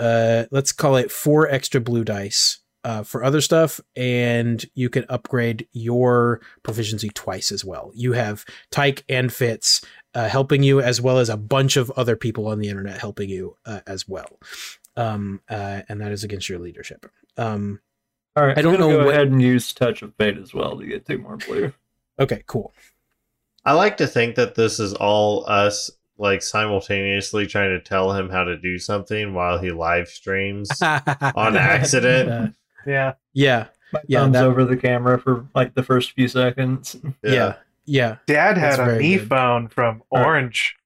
uh, let's call it four extra blue dice. Uh, for other stuff, and you can upgrade your proficiency twice as well. You have Tyke and Fitz uh, helping you, as well as a bunch of other people on the internet helping you uh, as well. Um, uh, and that is against your leadership. Um, All right, I don't I'm know Go what- ahead and use Touch of Fate as well to get two more blue. okay, cool. I like to think that this is all us like simultaneously trying to tell him how to do something while he live streams. On accident? Uh, Yeah. yeah, My Yeah, thumbs that- over the camera for like the first few seconds. yeah, yeah, Dad had That's a me good. phone from All right. Orange.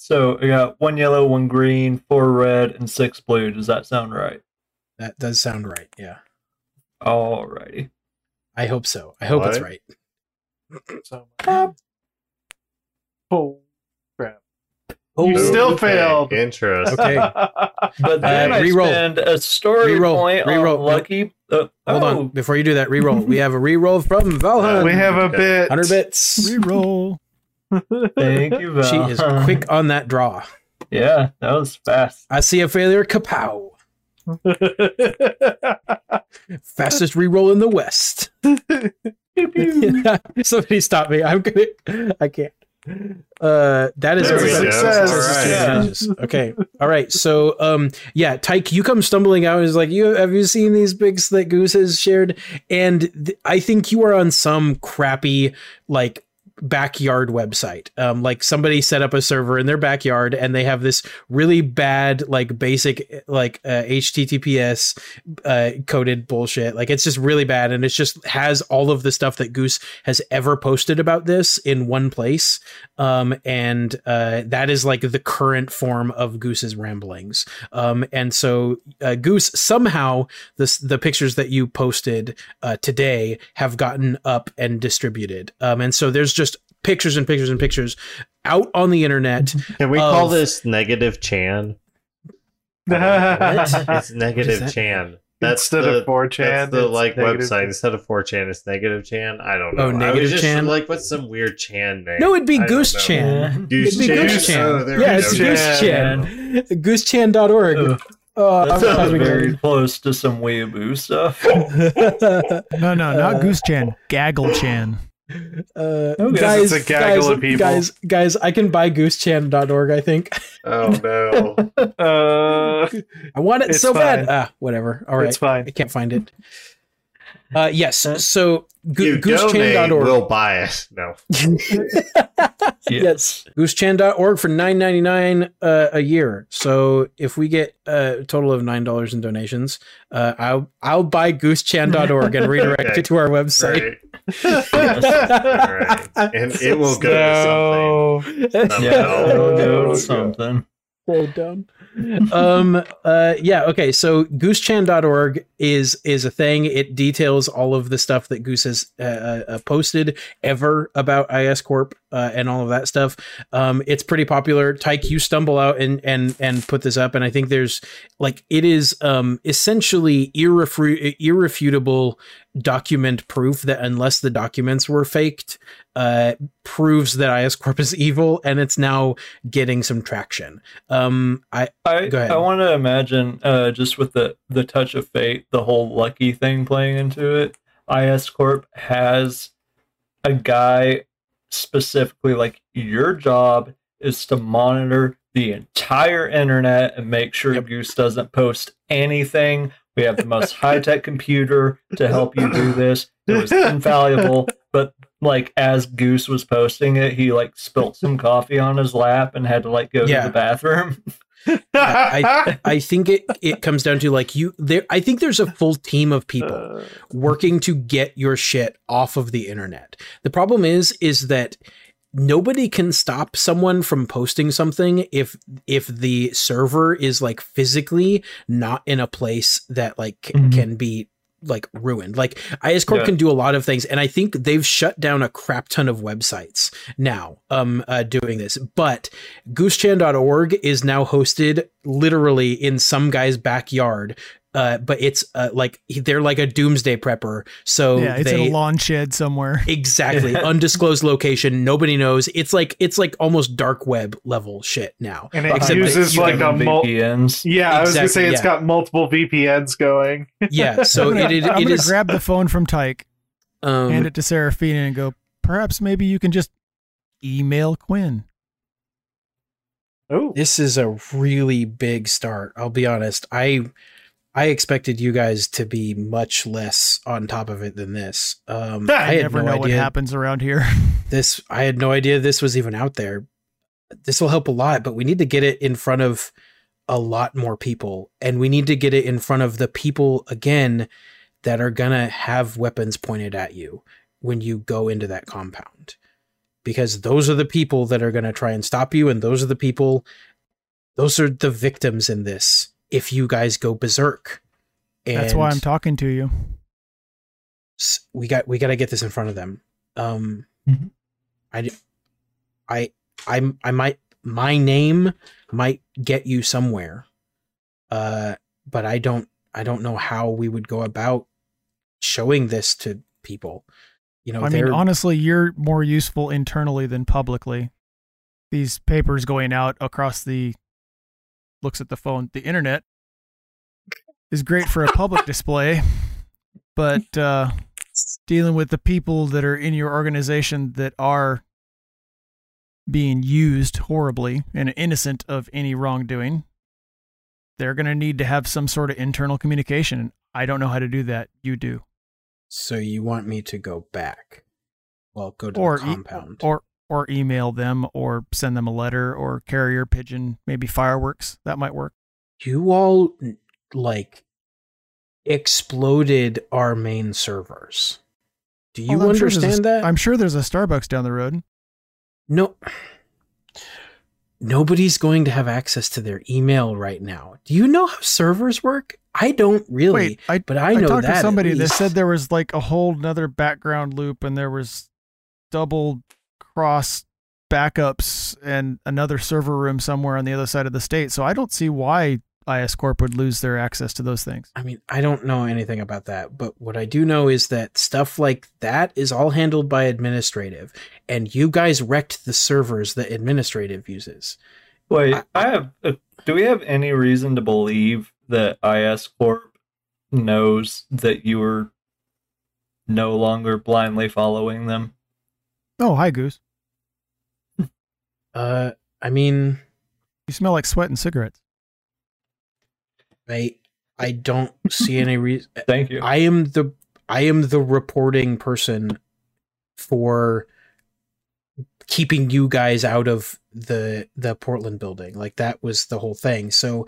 So I got one yellow, one green, four red, and six blue. Does that sound right? That does sound right. Yeah, Alrighty. I hope so. I hope it's What? right. So Oh crap. Oh, You still Okay, failed. Interesting. Okay. But then Uh, I reroll. spend a story Reroll. point Reroll. on lucky. Uh, Hold oh, on, before you do that, reroll. we have a reroll from Valhan. we have a bit. hundred bits. Reroll. Thank you, Val. She is quick on that draw. Yeah, that was fast. I see a failure. Kapow! Fastest reroll in the West. Pew, pew. Somebody stop me. I'm gonna. I can't. Uh, that is There a we success. All right. Advantages. Okay. All right. So, um, yeah, Tyke, you come stumbling out and is like, "You have you seen these pics that Goose has shared?" And th- I think you are on some crappy like backyard website. Um, like somebody set up a server in their backyard and they have this really bad, like basic, like uh, HTTPS uh, coded bullshit. Like it's just really bad, and it just has all of the stuff that Goose has ever posted about this in one place. Um, and uh, that is like the current form of Goose's ramblings. Um, and so uh, Goose somehow this the pictures that you posted uh, today have gotten up and distributed. Um, and so there's just pictures and pictures and pictures out on the internet. Can we call this negative Chan? What? It's negative that? Chan. That's Instead the, of 4chan, That's the like negative website. Instead of 4chan, it's negative Chan. I don't know. Oh, I was negative just Chan? Like, what's some weird Chan name? No, it'd be I Goose. Chan. Goose It'd be Chan. Goose Chan. Oh, yeah, it's go. Goose Chan. Chan. Goosechan.org. Ugh, Oh, that sounds having very close to some weeaboo stuff. a- No, no, not Uh, Goose Chan. Gaggle Chan. uh, Okay. guys, It's a gaggle guys, of people. guys, guys, I can buy goosechan.org, I think. Oh no. uh, I want it It's so bad. Ah, whatever. All right. It's fine. I can't find it. Uh, yes. So go- you goosechan.org. we'll buy it. No. yes. Goosechan.org for nine ninety nine uh, a year. So if we get a total of nine dollars in donations, uh, I'll I'll buy goosechan.org and redirect Okay. it to our website. Right. All right. And it will go to something. no. Yeah, it'll go to something. Um uh yeah okay so goosechan.org is is a thing. It details all of the stuff that goose has uh, uh, posted ever about IS Corp uh, and all of that stuff. Um it's pretty popular. Tyke you stumble out and and and put this up and i think there's like it is um essentially irrefu- irrefutable document proof that unless the documents were faked uh proves that IS Corp is evil and it's now getting some traction um i I Go ahead. I want to imagine uh, just with the the touch of fate, the whole lucky thing playing into it. IS Corp has a guy specifically like your job is to monitor the entire internet and make sure Yep. Goose doesn't post anything. We have the most high tech computer to help you do this. It was infallible, but like as Goose was posting it, he like spilt some coffee on his lap and had to like go Yeah. to the bathroom. I I think it it comes down to like you there I think there's a full team of people working to get your shit off of the internet. The problem is is that nobody can stop someone from posting something if if the server is like physically not in a place that like c- Mhm. can be like ruined. Like IS Corp Yeah. can do a lot of things and I think they've shut down a crap ton of websites now um uh, doing this. But goosechan.org is now hosted literally in some guy's backyard. Uh, but it's uh, like they're like a doomsday prepper. So yeah, it's they, in a lawn shed somewhere. Exactly. Undisclosed location. Nobody knows. It's like it's like almost dark web level shit now. and it Except that uses you like a given mul- VPNs. yeah. I was gonna say it's yeah. got multiple VPNs going. Yeah. So I'm it gonna, it, I'm it grab the phone from Tyke, um, hand it to Seraphina, and go. Perhaps maybe you can just email Quinn. Oh, this is a really big start. I'll be honest. I I expected you guys to be much less on top of it than this. Um, I I never no know what happens around here. this. I had no idea this was even out there. This will help a lot, but we need to get it in front of a lot more people, and we need to get it in front of the people again that are gonna have weapons pointed at you when you go into that compound, because those are the people that are gonna try and stop you, and those are the people. Those are the victims in this. If you guys go berserk, That's why I'm talking to you. we got we got to get this in front of them. Um, Mhm. I might my name might get you somewhere, uh, but I don't I don't know how we would go about showing this to people. You know, I mean, honestly, you're more useful internally than publicly. These papers going out across the looks at the phone, the internet is great for a public display, but uh, dealing with the people that are in your organization that are being used horribly and innocent of any wrongdoing, they're going to need to have some sort of internal communication. I don't know how to do that. You do. so you want me to go back? Well, go to or the compound. or or email them or send them a letter or carrier pigeon maybe fireworks that might work you all like exploded our main servers. Do you Well, I'm sure understand that? i'm sure there's a starbucks down the road no. Nobody's going to have access to their email right now. Do you know how servers work? I don't really, wait i but I know talked that. to somebody that said there was like a whole nother background loop and there was double cross backups and another server room somewhere on the other side of the state so i don't see why IS Corp would lose their access to those things I mean, I don't know anything about that, but what I do know is that stuff like that is all handled by administrative, and you guys wrecked the servers that administrative uses. Wait, I- I have. Uh, do we have any reason to believe that IS Corp knows that you are no longer blindly following them? oh hi goose Uh, I mean, you smell like sweat and cigarettes I I don't see any reason. Thank you. I am the I am the reporting person for keeping you guys out of the the Portland building. Like that was the whole thing. So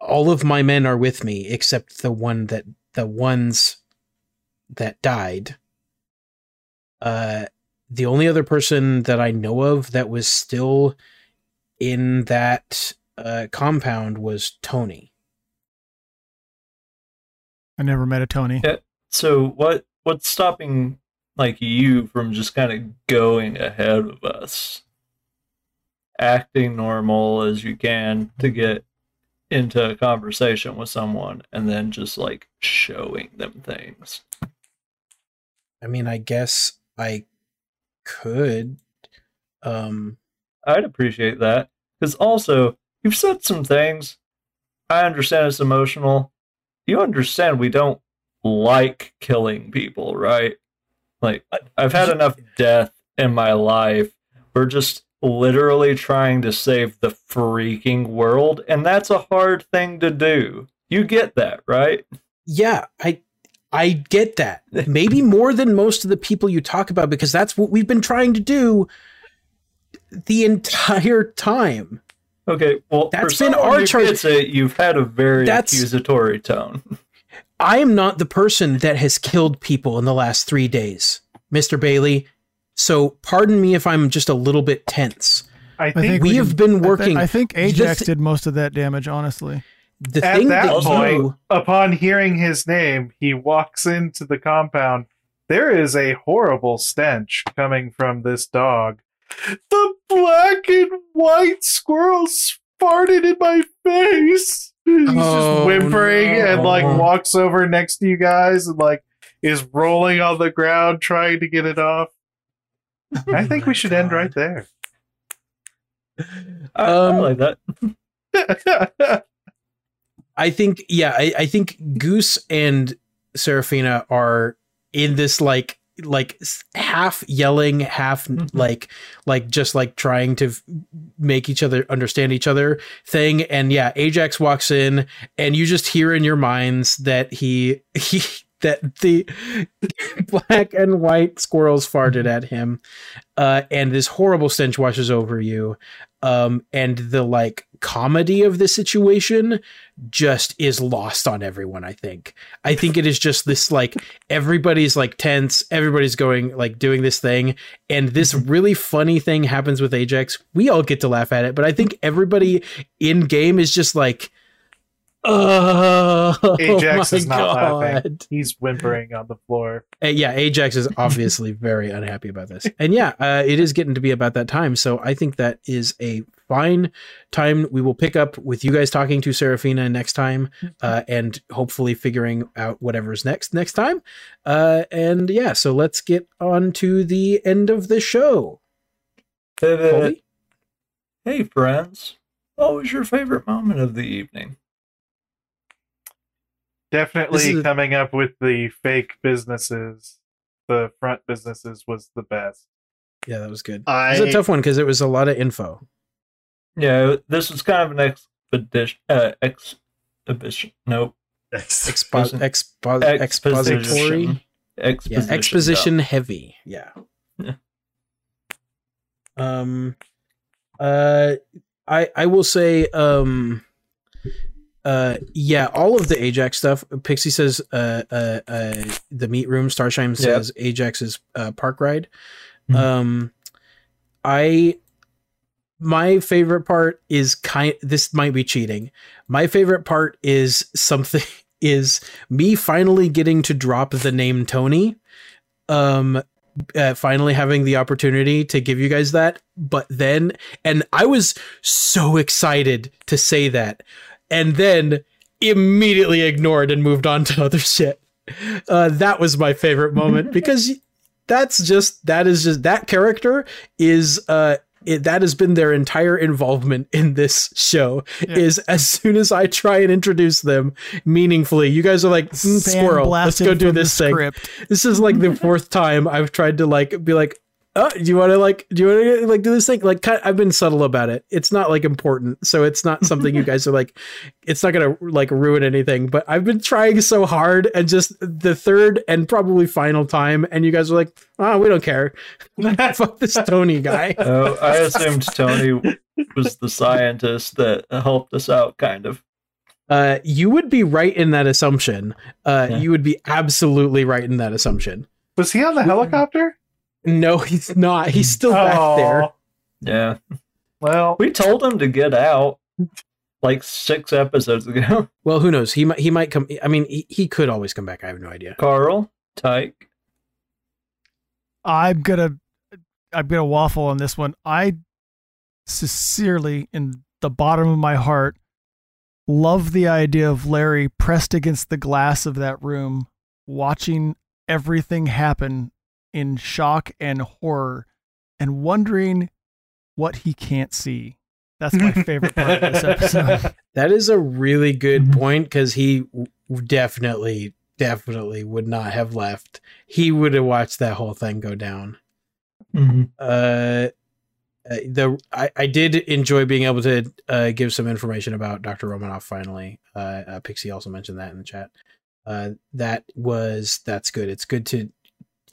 all of my men are with me except the one that the ones that died. Uh the only other person that I know of that was still in that uh compound was Tony. i never met a tony Yeah. So what? What's stopping like you from just kind of going ahead of us, acting normal as you can to get into a conversation with someone, and then just like showing them things? I mean, I guess I could. Um, I'd appreciate that. Because also, you've said some things. I understand it's emotional. You understand we don't like killing people, right? Like, I've had enough death in my life. We're just literally trying to save the freaking world, and that's a hard thing to do. You get that, right? yeah, I I get that. Maybe more than most of the people you talk about because that's what we've been trying to do the entire time. Okay, well, That's for been our who charge- gets it, you've had a very That's- accusatory tone. I am not the person that has killed people in the last three days, Mr. Bailey. So pardon me if I'm just a little bit tense. I think think We we have can- been I thi- working. I think Ajax thi- did most of that damage, honestly. The at thing that that point- you, upon hearing his name, he walks into the compound. There is a horrible stench coming from this dog. The black and white squirrel farted in my face. He's Oh, just whimpering and like walks over next to you guys and like is rolling on the ground trying to get it off. I think we should end right there. I, Um, I like that. I think, yeah, I, I think Goose and Seraphina are in this like like half yelling, half Mhm. like like just like trying to f- make each other understand each other thing. And yeah, Ajax walks in, and you just hear in your minds that he he that the black and white squirrels farted at him, uh, and this horrible stench washes over you. Um, and the like comedy of the situation just is lost on everyone i think i think it is just this like everybody's like tense everybody's going like doing this thing and this really funny thing happens with ajax we all get to laugh at it but i think everybody in game is just like oh Ajax my is not laughing. He's whimpering on the floor. Uh, yeah, Ajax is obviously very unhappy about this. And yeah, uh, it is getting to be about that time. So I think that is a fine time. We will pick up with you guys talking to Serafina next time uh, and hopefully figuring out whatever's next next time. Uh, and yeah, so let's get on to the end of the show. Pivot. Colby? Hey, friends. What was your favorite moment of the evening? Definitely This a- coming up with the fake businesses. The front businesses was the best. Yeah, that was good. I It was a tough one because it was a lot of info. Yeah, this was kind of an expedition. Uh, exhibition. Nope. Expo- Exposition. expository. Exposition. yeah Exposition. exposition heavy yeah Yeah. um uh i i will say um uh yeah all of the ajax stuff pixie says uh uh, uh the meat room starshine says ajax's uh park ride Mhm. um i my favorite part is kind this might be cheating my favorite part is something is me finally getting to drop the name Tony. Um uh, finally having the opportunity to give you guys that but then and I was so excited to say that and then immediately ignored and moved on to other shit. Uh that was my favorite moment because that's just that is just that character is uh it, that has been their entire involvement in this show Yeah. is as soon as I try and introduce them meaningfully, you guys are like "Mm, squirrel. Let's go do this thing. Script. This is like the fourth time I've tried to like be like, oh, do you want to like, do you want to like do this thing? Like, kind I've been subtle about it. It's not like important, so it's not something you guys are like. It's not gonna like ruin anything. But I've been trying so hard, and just the third and probably final time, and you guys are like, oh, we don't care. Fuck this Tony guy. Oh, I assumed Tony was the scientist that helped us out, kind of. Uh, you would be right in that assumption. Uh, Yeah. you would be absolutely right in that assumption. Was he on the helicopter? No, he's not. He's still back there. Yeah. Well, We told him to get out like six episodes ago. Well, who knows? He might. He might come. I mean, he, he could always come back. I have no idea. Carl, Tyke. I'm gonna I'm gonna waffle on this one. I sincerely, in the bottom of my heart, love the idea of Larry pressed against the glass of that room, watching everything happen in shock and horror, and wondering what he can't see. That's my favorite part of this episode. That is a really good Mhm. point because he w- definitely, definitely would not have left. He would have watched that whole thing go down. Mm-hmm. Uh, uh, the I, I did enjoy being able to uh, give some information about Dr. Romanoff. Finally, uh, uh, Pixie also mentioned that in the chat. Uh, that was that's good. It's good to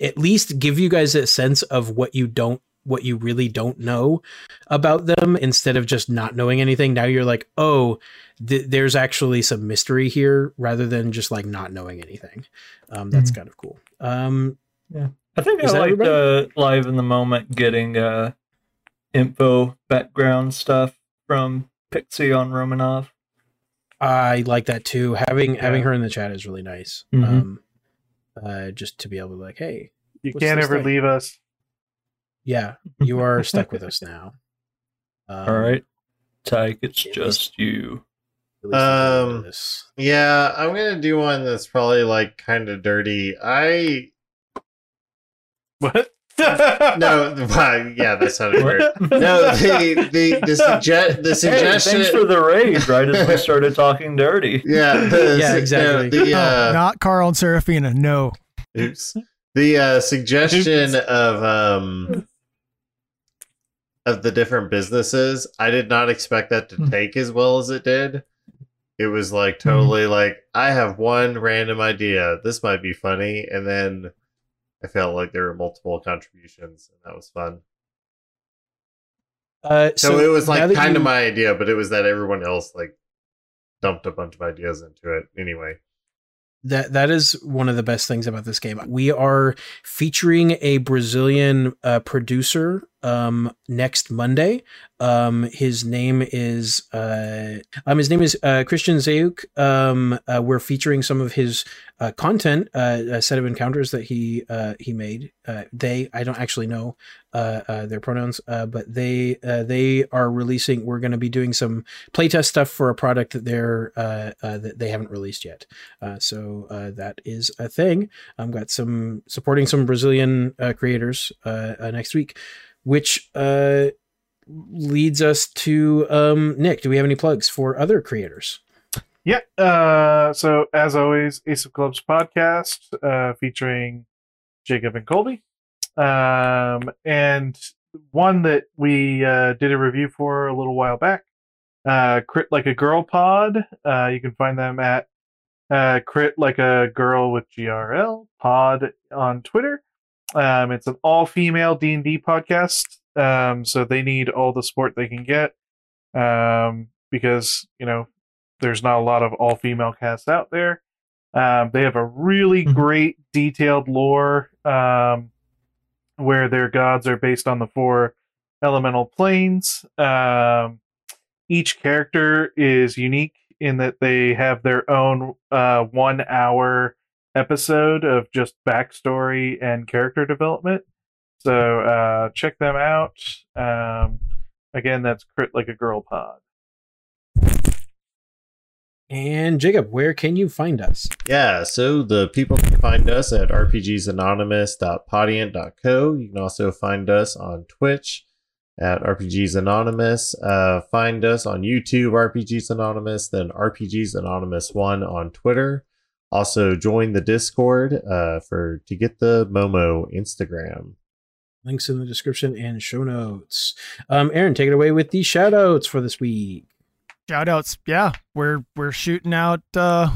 at least give you guys a sense of what you don't what you really don't know about them instead of just not knowing anything. Now you're like, oh, th- there's actually some mystery here rather than just like not knowing anything. Um, that's kind of cool. Um, I think I liked uh, live in the moment getting uh, info background stuff from Pixie on Romanov. I like that too. Having having her in the chat is really nice. Mhm. Um, uh, just to be able to like, hey, You can't ever thing? leave us. yeah, you are stuck with us now. Um, All right, Tyke, it's just you. least I'm Um. Yeah, I'm gonna do one that's probably like kind of dirty. I What? No, well, yeah, that sounded weird. What? No, the the the, suggest, the Hey, suggestion. thanks for the raid. Right as we started talking dirty. yeah, the, Yeah, exactly. no, the, uh, Oh, not Carl and Serafina. No. Oops. The uh, suggestion of um of the different businesses, I did not expect that to Hmm. take as well as it did. It was like totally like I have one random idea. This might be funny, and then I felt like there were multiple contributions, and that was fun. Uh, So, it was like kind of my idea, but it was that everyone else like dumped a bunch of ideas into it anyway. that that is one of the best things about this game. We are featuring a Brazilian uh, producer um, next Monday. Um, his name is uh, um, his name is uh, Christian Zeuch. Um, uh, we're featuring some of his uh, content, uh, a set of encounters that he uh, he made. Uh, they I don't actually know uh, uh, their pronouns, uh, but they uh, they are releasing. We're going to be doing some playtest stuff for a product that they're uh, uh, that they haven't released yet. Uh, so uh, that is a thing. I've got some supporting some Brazilian uh, creators uh, uh, next week, which uh, leads us to um, Nick. Do we have any plugs for other creators? Yeah. Uh, so as always, Ace of Clubs podcast uh, featuring Jacob and Colby, um, and one that we uh, did a review for a little while back. Uh, Crit like a girl pod. Uh, you can find them at uh, Crit like a girl with GRL pod on Twitter. Um, it's an all female D and D podcast. Um, so they need all the support they can get. Um, because you know there's not a lot of all female casts out there. Um, they have a really Mhm. great detailed lore um, where their gods are based on the four elemental planes. Um, each character is unique in that they have their own uh, one hour episode of just backstory and character development. So uh, check them out. Um, again, that's Crit Like a Girl Pod. And Jacob, where can you find us? Yeah, so the people can find us at rpgsanonymous.podiant.co. You can also find us on Twitch at RPGs Anonymous. Uh, find us on YouTube, RPGs Anonymous, then RPGs Anonymous 1 on Twitter. Also join the Discord uh, for to get the Momo Instagram. Links in the description and show notes. Um, Aaron, take it away with the shout outs for this week. Shout outs. Yeah, we're we're shooting out uh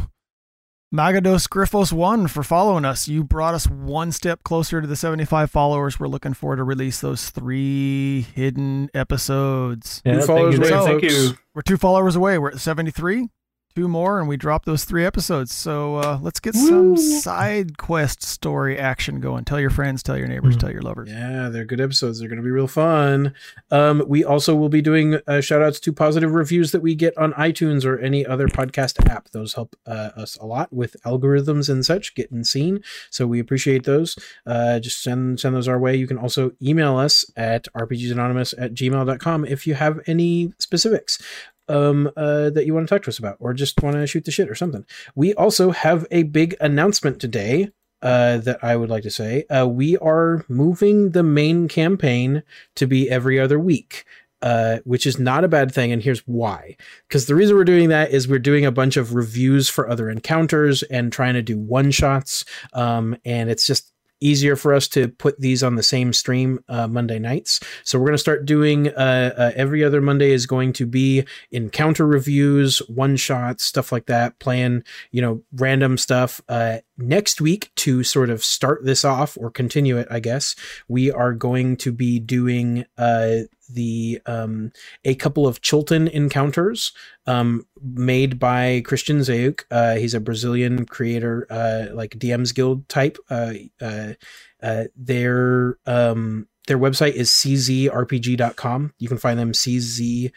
Magados Griffos one for following us. You brought us one step closer to the 75 followers. We're looking forward to release those three hidden episodes. Yeah, Two thank followers you, away, Thank folks. you. We're two followers away. We're at 73. Two more, and we drop those three episodes. So uh, let's get some side quest story action going. Tell your friends, tell your neighbors, Mhm. tell your lovers. Yeah, they're good episodes. They're going to be real fun. Um, we also will be doing uh, shout outs to positive reviews that we get on iTunes or any other podcast app. Those help uh, us a lot with algorithms and such getting seen. So we appreciate those. Uh, just send send those our way. You can also email us at rpgsanonymous at gmail.com if you have any specifics um uh that you want to talk to us about or just want to shoot the shit or something we also have a big announcement today uh, that I would like to say. Uh, we are moving the main campaign to be every other week, uh, which is not a bad thing. And here's why. Because the reason we're doing that is we're doing a bunch of reviews for other encounters and trying to do one shots. Um, and it's just easier for us to put these on the same stream uh, Monday nights. So we're going to start doing uh, uh, every other Monday is going to be encounter reviews, one shots, stuff like that, playing you know random stuff uh, next week, to sort of start this off or continue it, I guess, we are going to be doing uh, the um, a couple of Chultan encounters um, made by Christian Zeuch. Uh, he's a Brazilian creator, uh, like DM's Guild type. Uh, uh, uh, their um, their website is czrpg.com. You can find them cz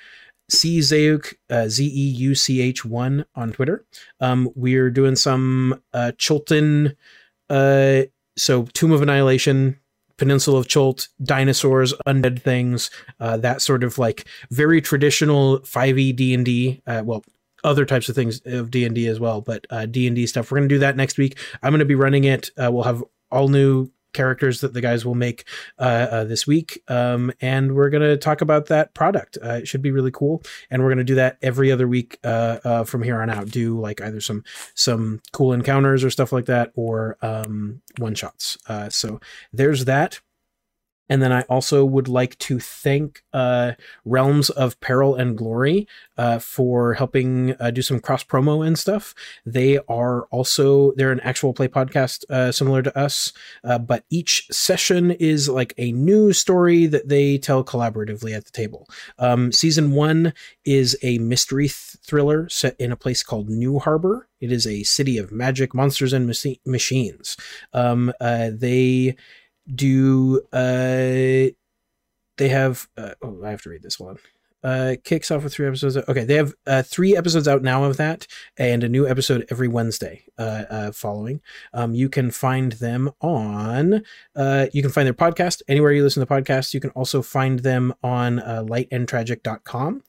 C Zeuch, uh, Z E U C H 1 on Twitter. Um, we're doing some uh, Chultan, uh, so Tomb of Annihilation, Peninsula of Chult, dinosaurs, undead things, uh, that sort of like very traditional 5e D&D, uh, well, other types of things of D&D as well, but uh, D&D stuff. We're going to do that next week. I'm going to be running it. Uh, we'll have all new characters that the guys will make uh, uh, this week. Um, and we're going to talk about that product. Uh, it should be really cool. And we're going to do that every other week uh, uh, from here on out. Do like either some some cool encounters or stuff like that, or um, one shots. Uh, so there's that. And then I also would like to thank uh, Realms of Peril and Glory uh, for helping uh, do some cross promo and stuff. They are also they're an actual play podcast uh, similar to us, uh, but each session is like a new story that they tell collaboratively at the table. Um, season one is a mystery th- thriller set in a place called New Harbor. It is a city of magic, monsters, and machi- machines. Um, uh, they do uh they have uh, oh i have to read this one. Uh kicks off with three episodes okay they have uh three episodes out now of that and a new episode every wednesday uh, uh following. Um you can find them on uh you can find their podcast anywhere you listen to podcasts. You can also find them on uh, lightandtragic.com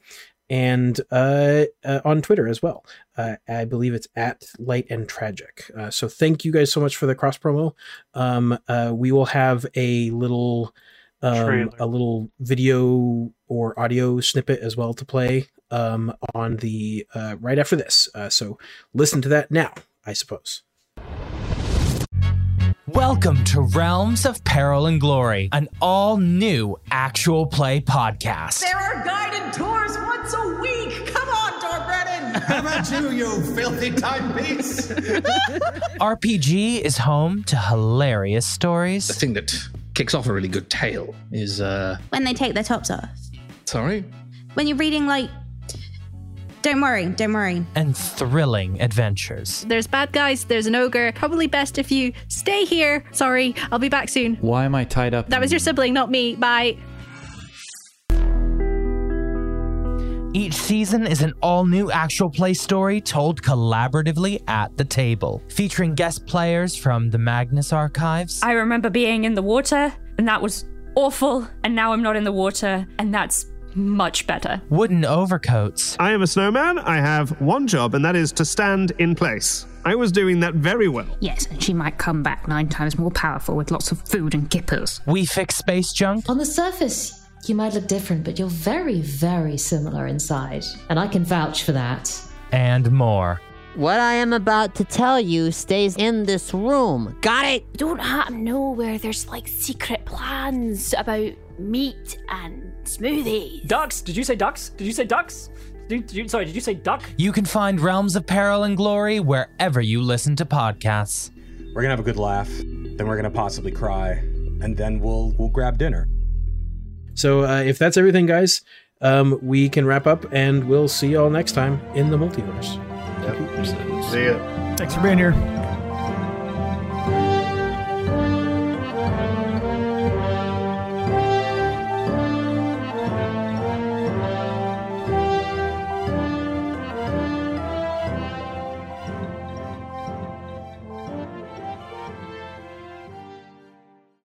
and uh, uh, on Twitter as well. Uh, I believe it's at Light and Tragic. Uh, so thank you guys so much for the cross promo. Um, uh, we will have a little um, a little video or audio snippet as well to play um, on the uh, right after this. Uh, so listen to that now, I suppose. Welcome to Realms of Peril and Glory, an all new actual play podcast. There are guided tours once a week. Come on, Dorbrennan. How about you, you filthy timepiece? RPG is home to hilarious stories. the stories, thing that kicks off a really good tale is uh when they take their tops off. sorry When you're reading, like, don't worry, don't worry. and thrilling adventures. There's bad guys, there's an ogre. Probably best if you stay here. Sorry, I'll be back soon. Why am I tied up? That was your sibling, not me. Bye. Each season is an all new actual play story told collaboratively at the table, featuring guest players from the Magnus Archives, I remember being in the water, and that was awful. And now I'm not in the water, and that's much better. Wooden Overcoats, I am a snowman. I have one job, and that is to stand in place. I was doing that very well. Yes, and she might come back nine times more powerful with lots of food and kippers. We Fix Space Junk, On the surface, you might look different, but you're very, very similar inside. And I can vouch for that. and more. What I am about to tell you stays in this room. Got it? Don't happen to know where there's like secret plans about meat and smoothies. Ducks? Did you say ducks? Did you say ducks? Did, did you, sorry, did you say duck? You can find Realms of Peril and Glory wherever you listen to podcasts. We're gonna have a good laugh, then we're gonna possibly cry, and then we'll we'll grab dinner. So uh, if that's everything, guys, um, we can wrap up and we'll see you all next time in the multiverse. See ya. Thanks for being here.